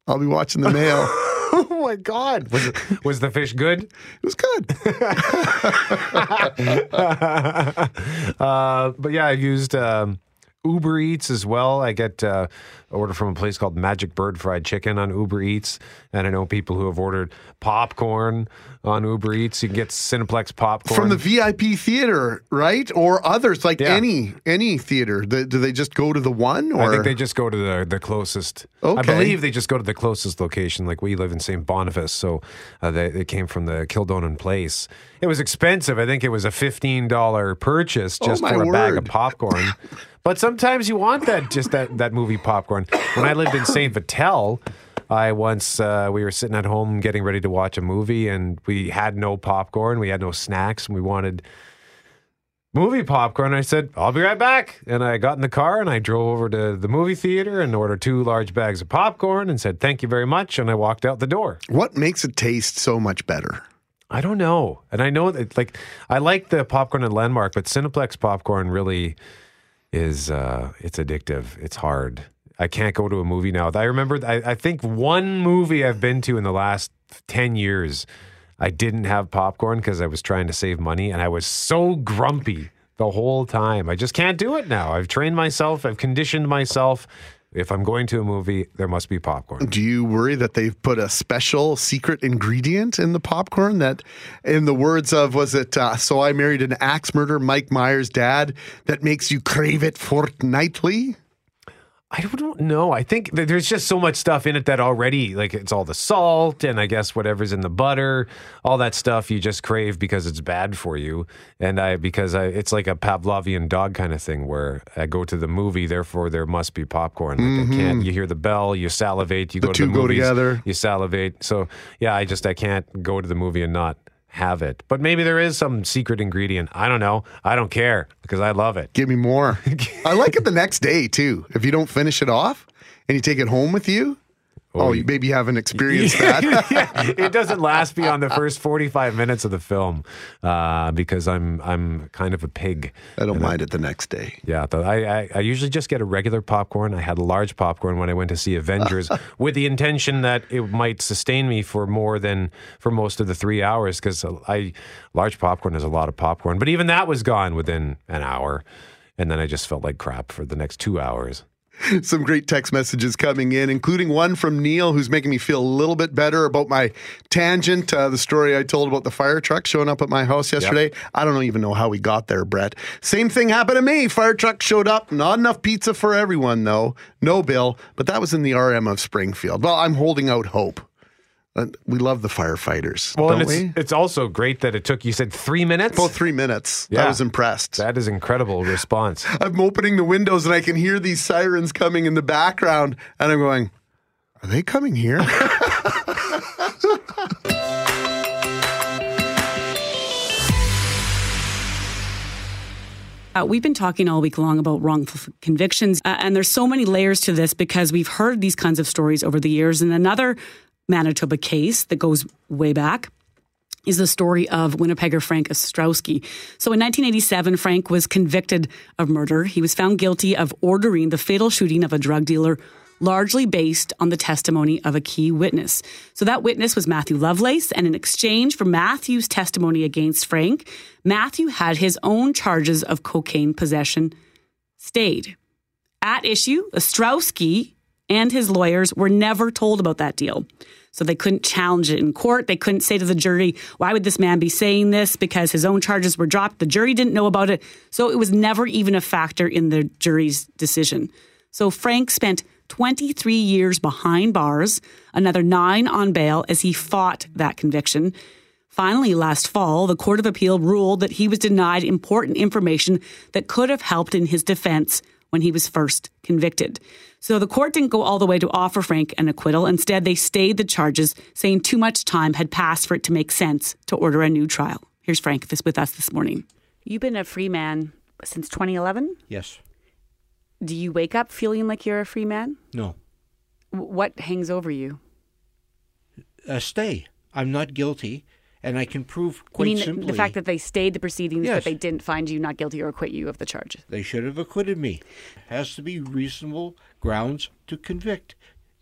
I'll be watching the mail. oh my God! Was it, was the fish good? It was good. uh, but yeah, I used um, Uber Eats as well. I get uh, order from a place called Magic Bird Fried Chicken on Uber Eats, and I know people who have ordered popcorn on Uber Eats. You can get Cineplex popcorn From the VIP theater, right? Or others, like Yeah. any any theater. The, do they just go to the one? Or I think they just go to the the closest. Okay. I believe they just go to the closest location. Like we live in St. Boniface, so uh, they, they came from the Kildonan Place. It was expensive. I think it was a fifteen dollar purchase Oh, just my for a bag of popcorn. but sometimes you want that just that that movie popcorn. When I lived in St. Vital. I once uh, we were sitting at home getting ready to watch a movie, and we had no popcorn, we had no snacks, and we wanted movie popcorn. I said, I'll be right back. And I got in the car and I drove over to the movie theater and ordered two large bags of popcorn and said, Thank you very much. And I walked out the door. what makes it taste so much better? I don't know. And I know that, like, I like the popcorn at Landmark, but Cineplex popcorn really is, uh, it's addictive. It's hard. I can't go to a movie now. I remember, I, I think one movie I've been to in the last 10 years, I didn't have popcorn because I was trying to save money and I was so grumpy the whole time. I just can't do it now. I've trained myself, I've conditioned myself. If I'm going to a movie, there must be popcorn. Do you worry that they've put a special secret ingredient in the popcorn that, in the words of, was it, uh, So I Married an Axe Murderer, Mike Myers' dad, that makes you crave it fortnightly? I don't know. I think there's just so much stuff in it that already, like it's all the salt and I guess whatever's in the butter, all that stuff you just crave because it's bad for you. And I, because I, it's like a Pavlovian dog kind of thing where I go to the movie, therefore there must be popcorn. Like I can't, mm-hmm. you hear the bell, you salivate, you The go to the go together. you salivate. So yeah, I just, I can't go to the movie and not have it. But maybe there is some secret ingredient. I don't know. I don't care because I love it. Give me more. I like it the next day, too. If you don't finish it off and you take it home with you, oh, you maybe you haven't experienced that. Yeah, it doesn't last beyond the first 45 minutes of the film uh, because I'm I'm kind of a pig. I don't mind it the next day. Yeah, I, I I usually just get a regular popcorn. I had a large popcorn when I went to see Avengers with the intention that it might sustain me for more than for most of the three hours because I large popcorn is a lot of popcorn. But even that was gone within an hour, and then I just felt like crap for the next two hours. Some great text messages coming in, including one from Neil, who's making me feel a little bit better about my tangent. Uh, the story I told about the fire truck showing up at my house yesterday. I don't even know how we got there, Brett. Same thing happened to me. Fire truck showed up. Not enough pizza for everyone, though. No bill, but that was in the RM of Springfield. Well, I'm holding out hope. Uh, we love the firefighters, Well, don't and we? it's, it's also great that it took you said three minutes. About three minutes. I was impressed. That is incredible response. I'm opening the windows and I can hear these sirens coming in the background, and I'm going, "Are they coming here?" Uh, we've been talking all week long about wrongful convictions, uh, and there's so many layers to this because we've heard these kinds of stories over the years. And another Manitoba case that goes way back is the story of Winnipegger Frank Ostrowski. So in 1987, Frank was convicted of murder. He was found guilty of ordering the fatal shooting of a drug dealer, largely based on the testimony of a key witness. So that witness was Matthew Lovelace, and in exchange for Matthew's testimony against Frank, Matthew had his own charges of cocaine possession stayed. At issue, Ostrowski and his lawyers were never told about that deal. So they couldn't challenge it in court. They couldn't say to the jury, why would this man be saying this? Because his own charges were dropped. The jury didn't know about it. So it was never even a factor in the jury's decision. So Frank spent 23 years behind bars, another nine on bail as he fought that conviction. Finally, last fall, the Court of Appeal ruled that he was denied important information that could have helped in his defense when he was first convicted. So the court didn't go all the way to offer Frank an acquittal. Instead, they stayed the charges, saying too much time had passed for it to make sense to order a new trial. Here's Frank this with us this morning. You've been a free man since 2011. Yes. Do you wake up feeling like you're a free man? No. What hangs over you? Uh, stay. I'm not guilty, and I can prove You quite mean the- simply the fact that they stayed the proceedings, Yes. but they didn't find you not guilty or acquit you of the charges? they should have acquitted me. Has to be reasonable grounds to convict.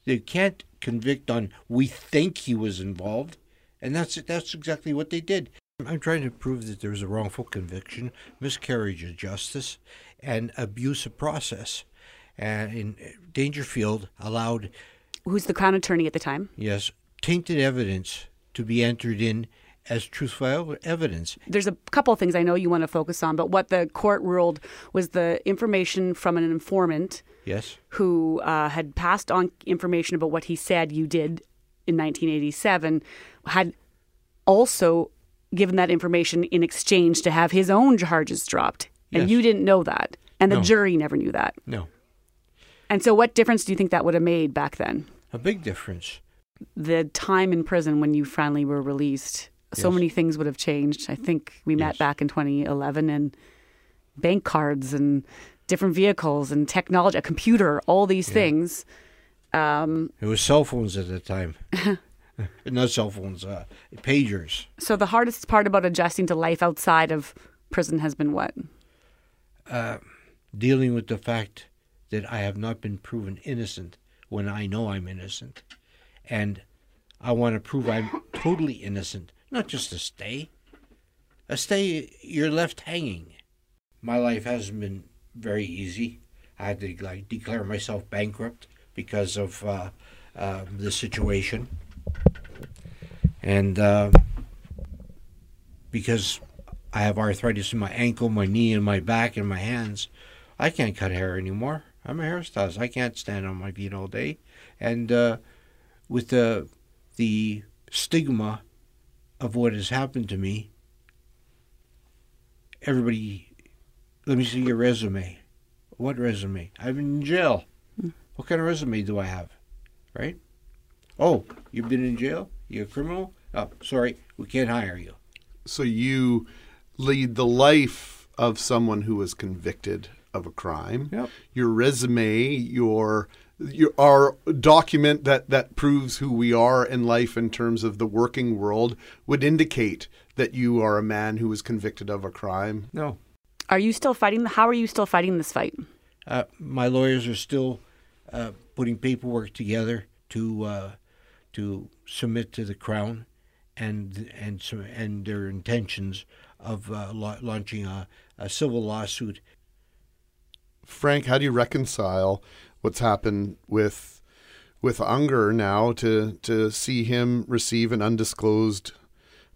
They can't convict on we think he was involved, and that's that's exactly what they did. I'm trying to prove that there was a wrongful conviction, miscarriage of justice, and abuse of process. And in Dangerfield allowed Who's the crown attorney at the time? yes tainted evidence to be entered in as truthful evidence. There's a couple of things I know you want to focus on, but what the court ruled was the information from an informant Yes. who uh, had passed on information about what he said you did in 1987 had also given that information in exchange to have his own charges dropped. And Yes. you didn't know that. And the No. jury never knew that. No. And so, what difference do you think that would have made back then? A big difference. The time in prison when you finally were released, so Yes. many things would have changed. I think we met back in 2011 and bank cards and different vehicles and technology, a computer, all these things. Um, It was cell phones at the time. Not cell phones, uh, pagers. so, the hardest part about adjusting to life outside of prison has been what? Uh, dealing with the fact that I have not been proven innocent when I know I'm innocent. And I want to prove I'm totally innocent, not just a stay. A stay, you're left hanging. My life hasn't been very easy. I had to like declare myself bankrupt because of uh, uh, the situation, and uh, because I have arthritis in my ankle, my knee, and my back, and my hands. I can't cut hair anymore. I'm a hairstylist. I can't stand on my feet all day, and uh, with the the stigma of what has happened to me, everybody, let me see your resume. What resume? I've been in jail. What kind of resume do I have? Right? Oh, you've been in jail? You're a criminal? Oh, sorry, we can't hire you. So you lead the life of someone who was convicted of a crime. Yep. Your resume, your your our document that that proves who we are in life in terms of the working world would indicate that you are a man who was convicted of a crime. No. Are you still fighting? How are you still fighting this fight? Uh, my lawyers are still uh, putting paperwork together to uh, to submit to the crown, and and and their intentions of uh, la- launching a, a civil lawsuit. Frank, how do you reconcile what's happened with with Unger now to to see him receive an undisclosed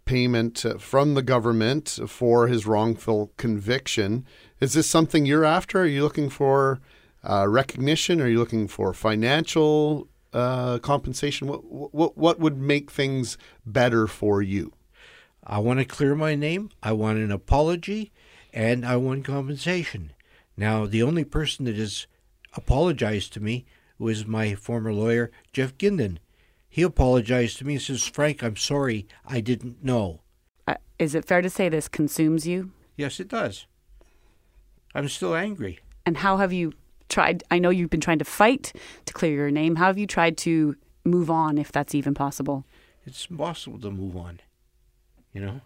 payment uh, from the government for his wrongful conviction? Is this something you're after? Are you looking for uh, recognition? Are you looking for financial uh, compensation? What, what what would make things better for you? I want to clear my name. I want an apology, and I want compensation. Now, the only person that has apologized to me was my former lawyer, Jeff Gindin. He apologized to me and says, Frank, I'm sorry. I didn't know. Uh, is it fair to say this consumes you? Yes, it does. I'm still angry. And how have you tried? I know you've been trying to fight to clear your name. How have you tried to move on, if that's even possible? It's impossible to move on. You know?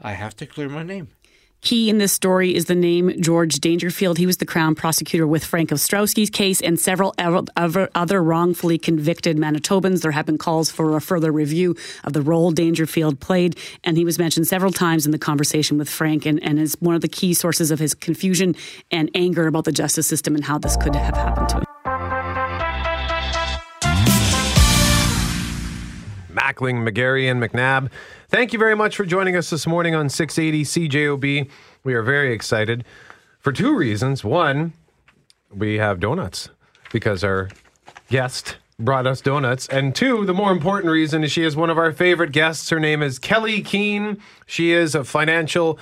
I have to clear my name. Key in this story is the name George Dangerfield. He was the Crown prosecutor with Frank Ostrowski's case and several other wrongfully convicted Manitobans. There have been calls for a further review of the role Dangerfield played, and he was mentioned several times in the conversation with Frank and, and is one of the key sources of his confusion and anger about the justice system and how this could have happened to him. Mackling, McGarry, and McNabb. Thank you very much for joining us this morning on 680 CJOB. We are very excited for two reasons. One, we have donuts. because our guest brought us donuts. And two, the more important reason is she is one of our favorite guests. Her name is Kelley Keehn. She is a financial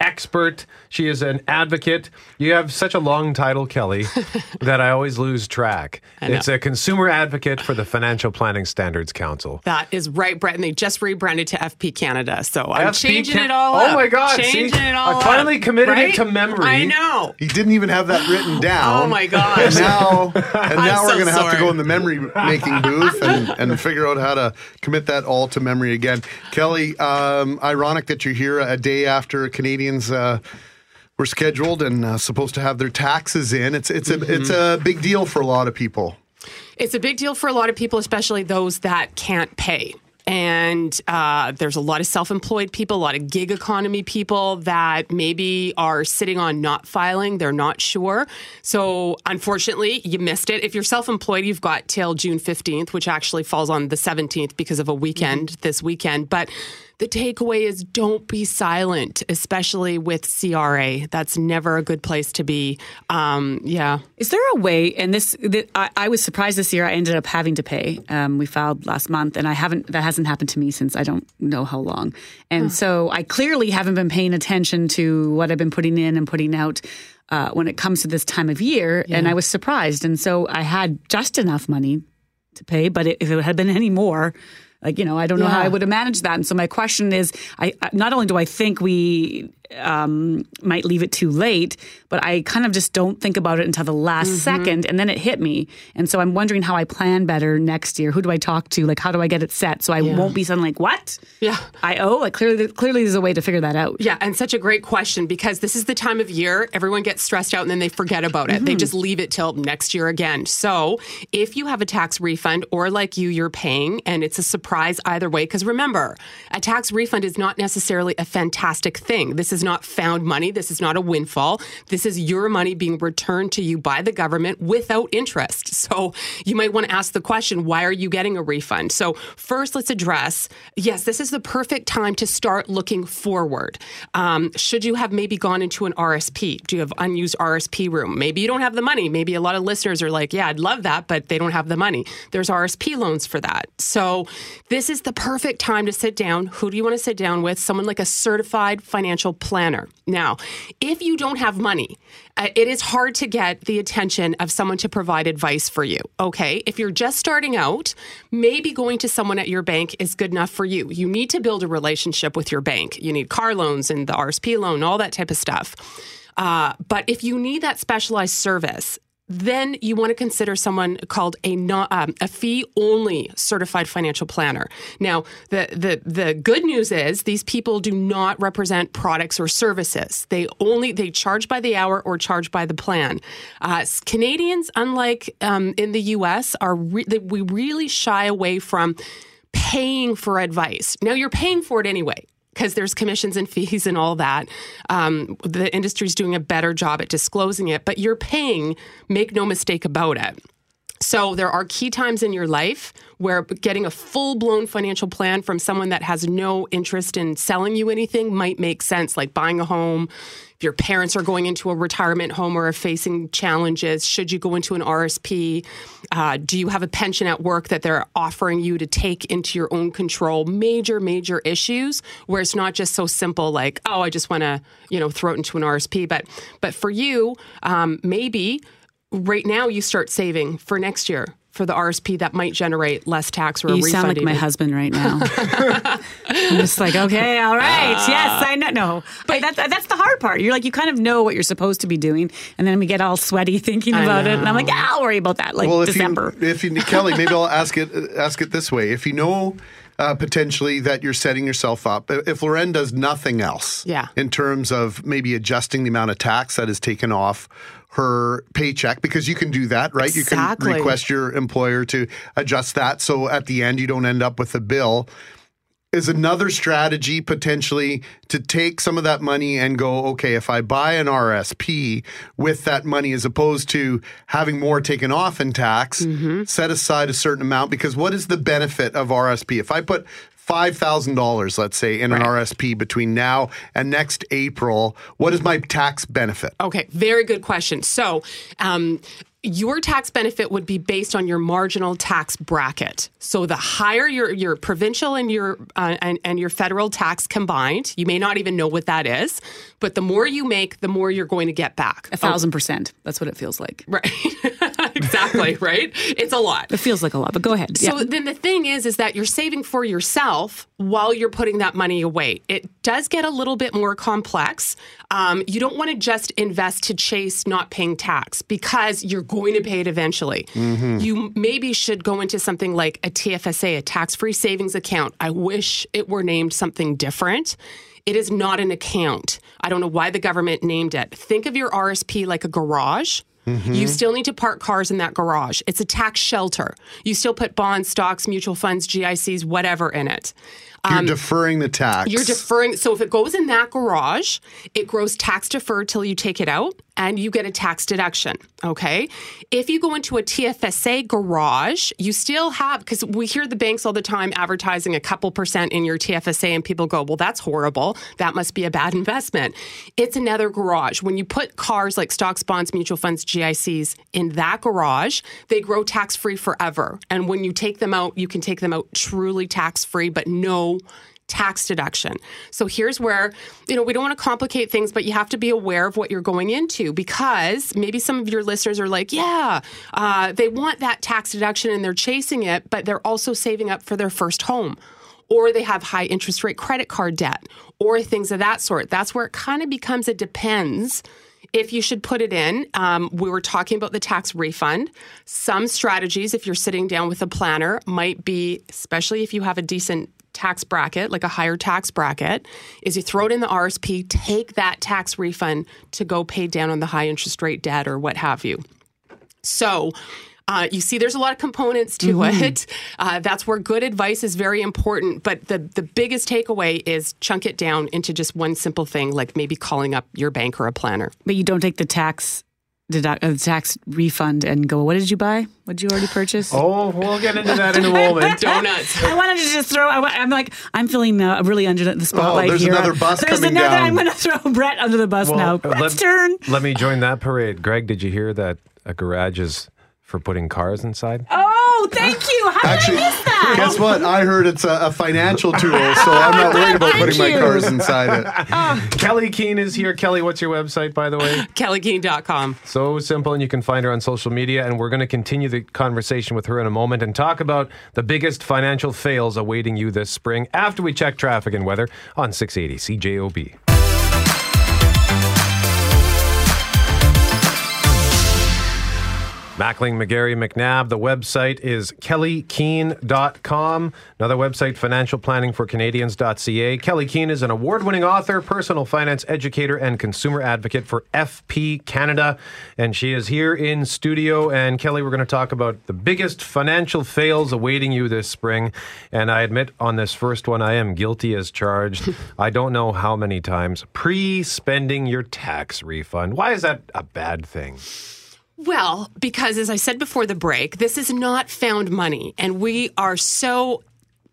expert. She is an advocate. You have such a long title, Kelley, that I always lose track. It's a consumer advocate for the Financial Planning Standards Council. That is right, Brett. And they just rebranded to FP Canada. So I'm FP changing Can- it all Oh up. my God, Changing see? it all I finally up, committed it right? to memory. I know. He didn't even have that written down. Oh my gosh. And now, and I'm now we're so going to have to go in the memory making booth and, and figure out how to commit that all to memory again. Kelley, um, ironic that you're here a day after Canadians. Uh, were scheduled and uh, supposed to have their taxes in. It's it's a it's a big deal for a lot of people. It's a big deal for a lot of people, especially those that can't pay. And uh, there's a lot of self employed people, a lot of gig economy people that maybe are sitting on not filing. They're not sure. So, unfortunately, you missed it. If you're self employed, you've got till June 15th, which actually falls on the 17th because of a weekend this weekend. But the takeaway is don't be silent, especially with CRA. That's never a good place to be. Um, yeah. Is there a way? And this, th- I, I was surprised this year. I ended up having to pay. Um, we filed last month, and I haven't. That hasn't happened to me since I don't know how long. And so I clearly haven't been paying attention to what I've been putting in and putting out. Uh, when it comes to this time of year, and I was surprised, and so I had just enough money to pay. But if it had been any more, like you know, I don't know how I would have managed that. And so my question is, I I- not only do I think we um, might leave it too late, but I kind of just don't think about it until the last Mm-hmm. second, and then it hit me. And so I'm wondering how I plan better next year. Who do I talk to? Like, how do I get it set so I Yeah. won't be suddenly like, what? Yeah. I owe? Like, clearly, clearly, there's a way to figure that out. Yeah, and such a great question because this is the time of year everyone gets stressed out and then they forget about it. They just leave it till next year again. So, if you have a tax refund or like you, you're paying and it's a surprise either way, because remember, a tax refund is not necessarily a fantastic thing. This is not found money. This is not a windfall. This is your money being returned to you by the government without interest. So, you might want to ask the question why are you getting a refund? So, first, let's address yes, this is the perfect time to start looking forward. Um, should you have maybe gone into an RSP? Do you have unused RSP room? Maybe you don't have the money. Maybe a lot of listeners are like, yeah, I'd love that, but they don't have the money. There's RSP loans for that. So, this is the perfect time to sit down. Who do you want to sit down with? Someone like a certified financial planner. Now, if you don't have money, uh, it is hard to get the attention of someone to provide advice for you. Okay. If you're just starting out, maybe going to someone at your bank is good enough for you. You need to build a relationship with your bank. You need car loans and the RSP loan, all that type of stuff. Uh, but if you need that specialized service, then you want to consider someone called a non, um, a fee only certified financial planner. Now, the, the the good news is these people do not represent products or services. They only they charge by the hour or charge by the plan. Uh, Canadians, unlike um, in the U.S., are re- we really shy away from paying for advice. Now you're paying for it anyway because there's commissions and fees and all that. Um, the industry's doing a better job at disclosing it, but you're paying, make no mistake about it. So there are key times in your life where getting a full-blown financial plan from someone that has no interest in selling you anything might make sense, like buying a home. If your parents are going into a retirement home or are facing challenges, should you go into an RSP? Uh, do you have a pension at work that they're offering you to take into your own control? Major, major issues where it's not just so simple like, oh, I just want to, you know, throw it into an RSP. But but for you, um, maybe right now you start saving for next year for the RSP that might generate less tax or a You sound like my husband right now. I'm just like, okay, all right, Ah. yes, I know. No, but that's that's the hard part. You're like, you kind of know what you're supposed to be doing, and then we get all sweaty thinking I about it, and I'm like, yeah, I'll worry about that. Like well, if December. you if you Kelley, maybe I'll ask it ask it this way: if you know. Uh, potentially that you're setting yourself up. If Loren does nothing else, Yeah. in terms of maybe adjusting the amount of tax that is taken off her paycheck, because you can do that, right? You can request your employer to adjust that, so at the end you don't end up with a bill is another strategy potentially to take some of that money and go, okay, if I buy an RSP with that money as opposed to having more taken off in tax, mm-hmm. set aside a certain amount because what is the benefit of RSP? If I put $5,000, let's say, in an RSP between now and next April, what is my tax benefit? Okay, very good question. So, um, your tax benefit would be based on your marginal tax bracket. So the higher your your provincial and your uh, and, and your federal tax combined, you may not even know what that is, but the more you make, the more you're going to get back. A thousand percent. That's what it feels like. Right. exactly. Right. It's a lot. It feels like a lot, but go ahead. So yeah. then the thing is, is that you're saving for yourself while you're putting that money away. It does get a little bit more complex. Um, you don't want to just invest to chase not paying tax because you're going to pay it eventually. Mhm. You maybe should go into something like a TFSA, a tax free savings account. I wish it were named something different. It is not an account. I don't know why the government named it. Think of your RSP like a garage. Mm-hmm. You still need to park cars in that garage. It's a tax shelter. You still put bonds, stocks, mutual funds, GICs, whatever in it. You're um, deferring the tax. You're deferring. So if it goes in that garage, it grows tax deferred till you take it out and you get a tax deduction. Okay. If you go into a TFSA garage, you still have, because we hear the banks all the time advertising a couple percent in your TFSA and people go, well, that's horrible. That must be a bad investment. It's another garage. When you put cars like stocks, bonds, mutual funds, GICs in that garage, they grow tax free forever. And when you take them out, you can take them out truly tax free, but no tax deduction. So here's where, you know, we don't want to complicate things, but you have to be aware of what you're going into because maybe some of your listeners are like, yeah, uh, they want that tax deduction and they're chasing it, but they're also saving up for their first home. Or they have high interest rate credit card debt or things of that sort. That's where it kind of becomes, it depends if you should put it in. Um, we were talking about the tax refund. Some strategies, if you're sitting down with a planner, might be, especially if you have a decent tax bracket, like a higher tax bracket, is you throw it in the RSP, take that tax refund to go pay down on the high interest rate debt or what have you. So, uh, you see, there's a lot of components to Mhm. it. Uh, that's where good advice is very important. But the, the biggest takeaway is chunk it down into just one simple thing, like maybe calling up your bank or a planner. But you don't take the tax deduct, uh, tax refund and go, what did you buy? What did you already purchase? Oh, we'll get into that in a moment. Donuts. I wanted to just throw. I, I'm like, I'm feeling uh, really under the spotlight there's here. another bus There's coming another. down. I'm going to throw Brett under the bus now. uh, Brett's let, turn. let me join that parade. Greg, did you hear that a garage is for putting cars inside? Oh, thank you. How Actually, did I miss that? guess what? I heard it's a, a financial tool, so I'm not worried about Thank putting my you. cars inside it. Oh. Kelley Keehn is here. Kelley, what's your website, by the way? KelleyKeehn.com. So simple, and you can find her on social media. And we're going to continue the conversation with her in a moment and talk about the biggest financial fails awaiting you this spring after we check traffic and weather on 680 CJOB. Mackling, McGarry, McNabb. The website is kelleykeehn.com. Another website, financialplanningforcanadians.ca. Kelley Keehn is an award winning author, personal finance educator, and consumer advocate for FP Canada. And she is here in studio. And Kelley, we're going to talk about the biggest financial fails awaiting you this spring. And I admit on this first one, I am guilty as charged. I don't know how many times. Pre spending your tax refund. Why is that a bad thing? Well, because as I said before the break, this is not found money. And we are so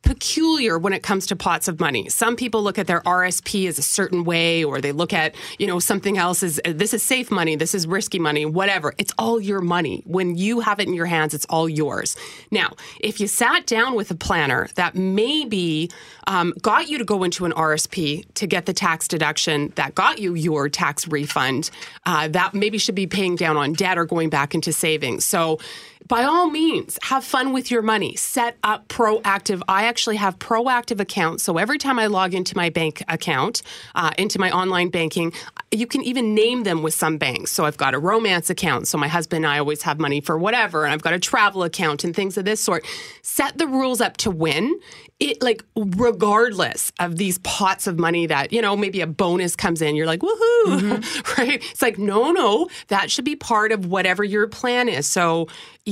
peculiar when it comes to pots of money. Some people look at their RSP as a certain way, or they look at, you know, something else as this is safe money, this is risky money, whatever. It's all your money. When you have it in your hands, it's all yours. Now, if you sat down with a planner that maybe um, got you to go into an RSP to get the tax deduction that got you your tax refund, uh, that maybe should be paying down on debt or going back into savings. So, by all means, have fun with your money. Set up proactive. I actually have proactive accounts. So every time I log into my bank account, uh, into my online banking, you can even name them with some banks. So I've got a romance account. So my husband and I always have money for whatever. And I've got a travel account and things of this sort. Set the rules up to win. It like regardless of these pots of money that, you know, maybe a bonus comes in, you're like, woohoo, mm-hmm. right? It's like, no, no, that should be part of whatever your plan is. So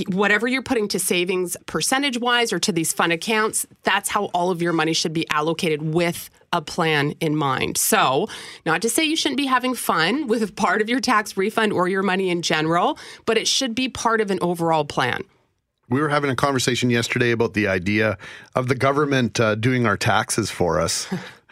whatever you're putting to savings percentage wise or to these fund accounts, that's how all of your money should be allocated with a plan in mind. So, not to say you shouldn't be having fun with part of your tax refund or your money in general, but it should be part of an overall plan. We were having a conversation yesterday about the idea of the government uh, doing our taxes for us.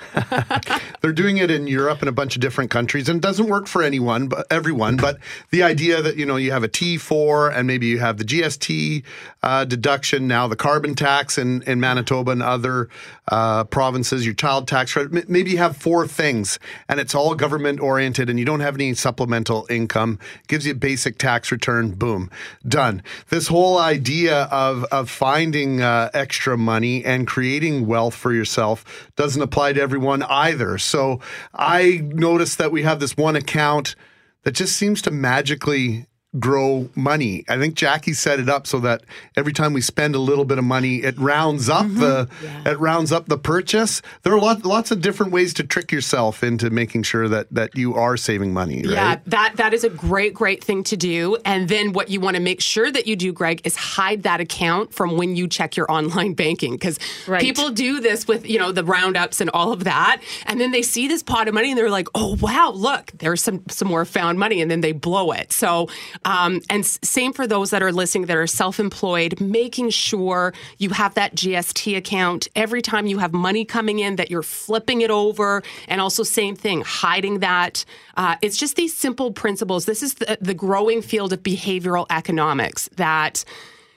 They're doing it in Europe and a bunch of different countries, and it doesn't work for anyone, but everyone. But the idea that you know you have a T4 and maybe you have the GST uh, deduction now, the carbon tax in in Manitoba and other uh, provinces, your child tax credit. Maybe you have four things, and it's all government oriented, and you don't have any supplemental income. Gives you a basic tax return. Boom, done. This whole idea of of finding uh, extra money and creating wealth for yourself doesn't apply to everyone either. So I noticed that we have this one account that just seems to magically grow money. I think Jackie set it up so that every time we spend a little bit of money, it rounds up mm-hmm. the it rounds up the purchase. There are lot, lots of different ways to trick yourself into making sure that that you are saving money, right? Yeah, that that is a great, great thing to do. And then what you want to make sure that you do, Greg, is hide that account from when you check your online banking because Right. people do this with you know the roundups and all of that, and then they see this pot of money and they're like, oh wow, look, there's some some more found money, and then they blow it. So, um, and same for those that are listening that are self-employed, making sure you have that GST account. Every time you have money coming in that you're flipping it over, and also same thing, hiding that. Uh, it's just these simple principles. This is the, the growing field of behavioral economics that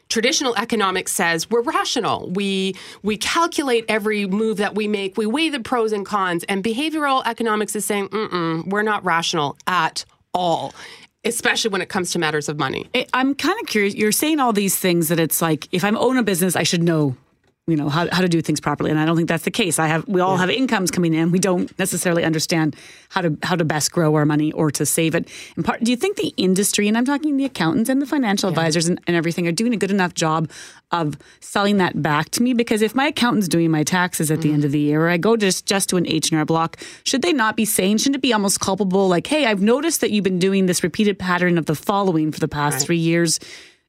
traditional economics says we're rational. We we calculate every move that we make. We weigh the pros and cons. And behavioral economics is saying we're not rational at all especially when it comes to matters of money I'm kind of curious. You're saying all these things that it's like if I'm own a business, I should know, you know, how, how to do things properly. And I don't think that's the case. I have we all have incomes coming in. We don't necessarily understand how to how to best grow our money or to save it. And part, do you think the industry, and I'm talking the accountants and the financial advisors and, and everything, are doing a good enough job of selling that back to me? Because if my accountant's doing my taxes at the end mm. of the year, or I go just just to an H and R Block, should they not be saying? Shouldn't it be almost culpable? Like, hey, I've noticed that you've been doing this repeated pattern of the following for the past three years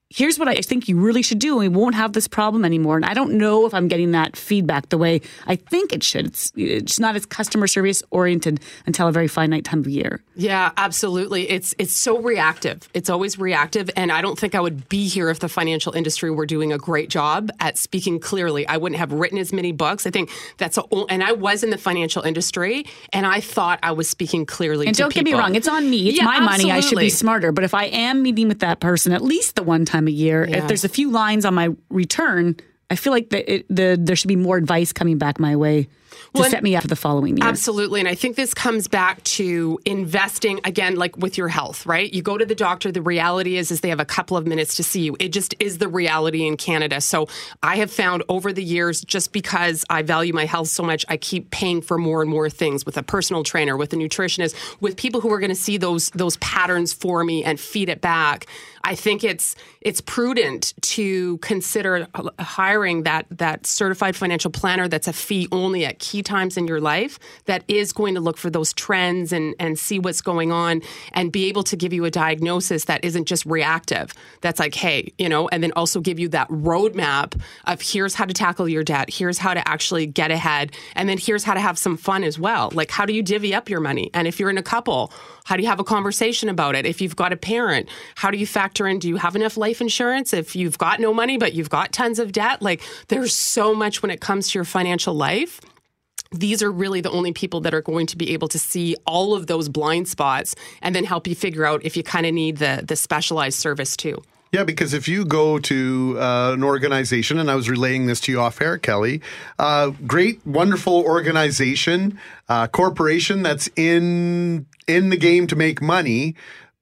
here's what I think you really should do, and we won't have this problem anymore. And I don't know if I'm getting that feedback the way I think it should. It's, it's not as customer service oriented until a very finite time of year. Yeah, absolutely. It's it's so reactive. It's always reactive, and I don't think I would be here if the financial industry were doing a great job at speaking clearly. I wouldn't have written as many books. I think that's a, and I was in the financial industry, and I thought I was speaking clearly. And don't get me wrong, it's on me. It's Yeah, my money. I should be smarter. But if I am meeting with that person at least the one time a year, Yeah. if there's a few lines on my return, I feel like the, it, the there should be more advice coming back my way to Well, set me up for the following year. Absolutely. And I think this comes back to investing again, like with your health, right? You go to the doctor. The reality is, is they have a couple of minutes to see you. It just is the reality in Canada. So I have found over the years, just because I value my health so much, I keep paying for more and more things with a personal trainer, with a nutritionist, with people who are going to see those, those patterns for me and feed it back. I think it's it's prudent to consider hiring that that certified financial planner that's a fee only at key times in your life that is going to look for those trends and and see what's going on and be able to give you a diagnosis that isn't just reactive. That's like, hey, you know, and then also give you that roadmap of here's how to tackle your debt, here's how to actually get ahead, and then here's how to have some fun as well. Like how do you divvy up your money? And if you're in a couple, how do you have a conversation about it? If you've got a parent, how do you factor in do you have enough life insurance? If you've got no money but you've got tons of debt, like there's so much when it comes to your financial life. These are really the only people that are going to be able to see all of those blind spots and then help you figure out if you kind of need the the specialized service too. Yeah, because if you go to uh, an organization, and I was relaying this to you off air, Kelley, uh, great, wonderful organization, uh, corporation that's in in the game to make money.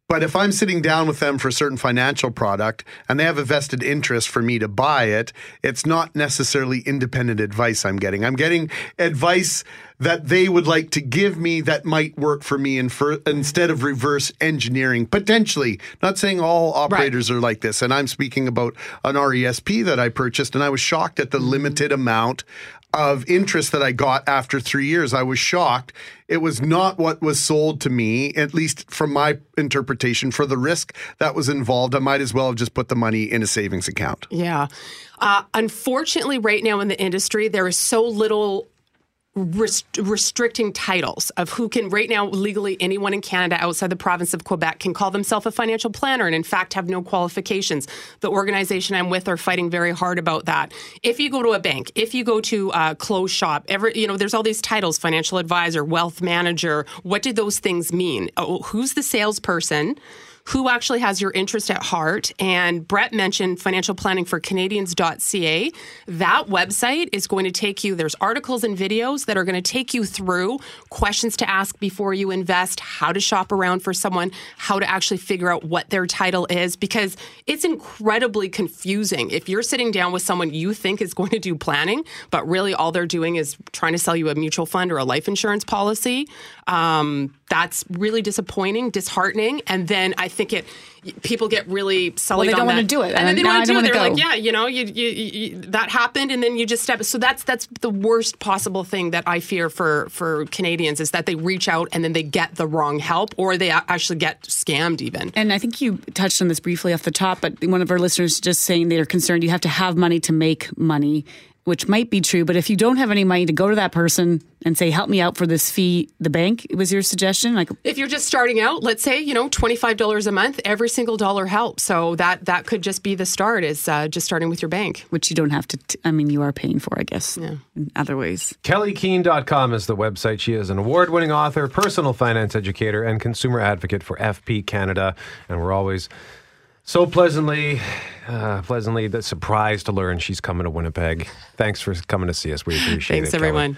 But if I'm sitting down with them for a certain financial product and they have a vested interest for me to buy it, it's not necessarily independent advice I'm getting. I'm getting advice that they would like to give me that might work for me and for, instead of reverse engineering potentially. Not saying all operators are like this. And I'm speaking about an RESP that I purchased and I was shocked at the mm-hmm. limited amount of interest that I got after three years. I was shocked. It was not what was sold to me, at least from my interpretation, for the risk that was involved. I might as well have just put the money in a savings account. Yeah. Uh, unfortunately, right now in the industry, there is so little rest- restricting titles of who can right now legally anyone in Canada outside the province of Quebec can call themselves a financial planner and in fact have no qualifications. The organization I'm with are fighting very hard about that. If you go to a bank, if you go to a clothes shop, every you know there's all these titles: financial advisor, wealth manager. What do those things mean? Oh, who's the salesperson? Who actually has your interest at heart. And Brett mentioned financial planning for Canadians.ca. That website is going to take you, there's articles and videos that are going to take you through questions to ask before you invest, how to shop around for someone, how to actually figure out what their title is, because it's incredibly confusing. If you're sitting down with someone you think is going to do planning, but really all they're doing is trying to sell you a mutual fund or a life insurance policy, um, that's really disappointing, disheartening. And then I think it people get really sullied they don't on wanna do it, and then they now don't I want to do it. They're go. like, yeah, you know, you, you, you, that happened, and then you just step. So that's that's the worst possible thing that I fear for for Canadians is that they reach out and then they get the wrong help, or they actually get scammed even. And I think you touched on this briefly off the top, but one of our listeners just saying they're concerned you have to have money to make money, which might be true. But if you don't have any money to go to that person and say, help me out for this fee, the bank was your suggestion? Like, If you're just starting out, let's say you know twenty five dollars a month, every single dollar helps. So that that could just be the start. Is uh, just starting with your bank, which you don't have to. T- I mean, you are paying for, I guess, yeah. in other ways. KelleyKeehn.com is the website. She is an award winning author, personal finance educator, and consumer advocate for FP Canada. And we're always so pleasantly, uh, pleasantly surprised to learn she's coming to Winnipeg. Thanks for coming to see us. We appreciate Thanks, it. Kelley. everyone.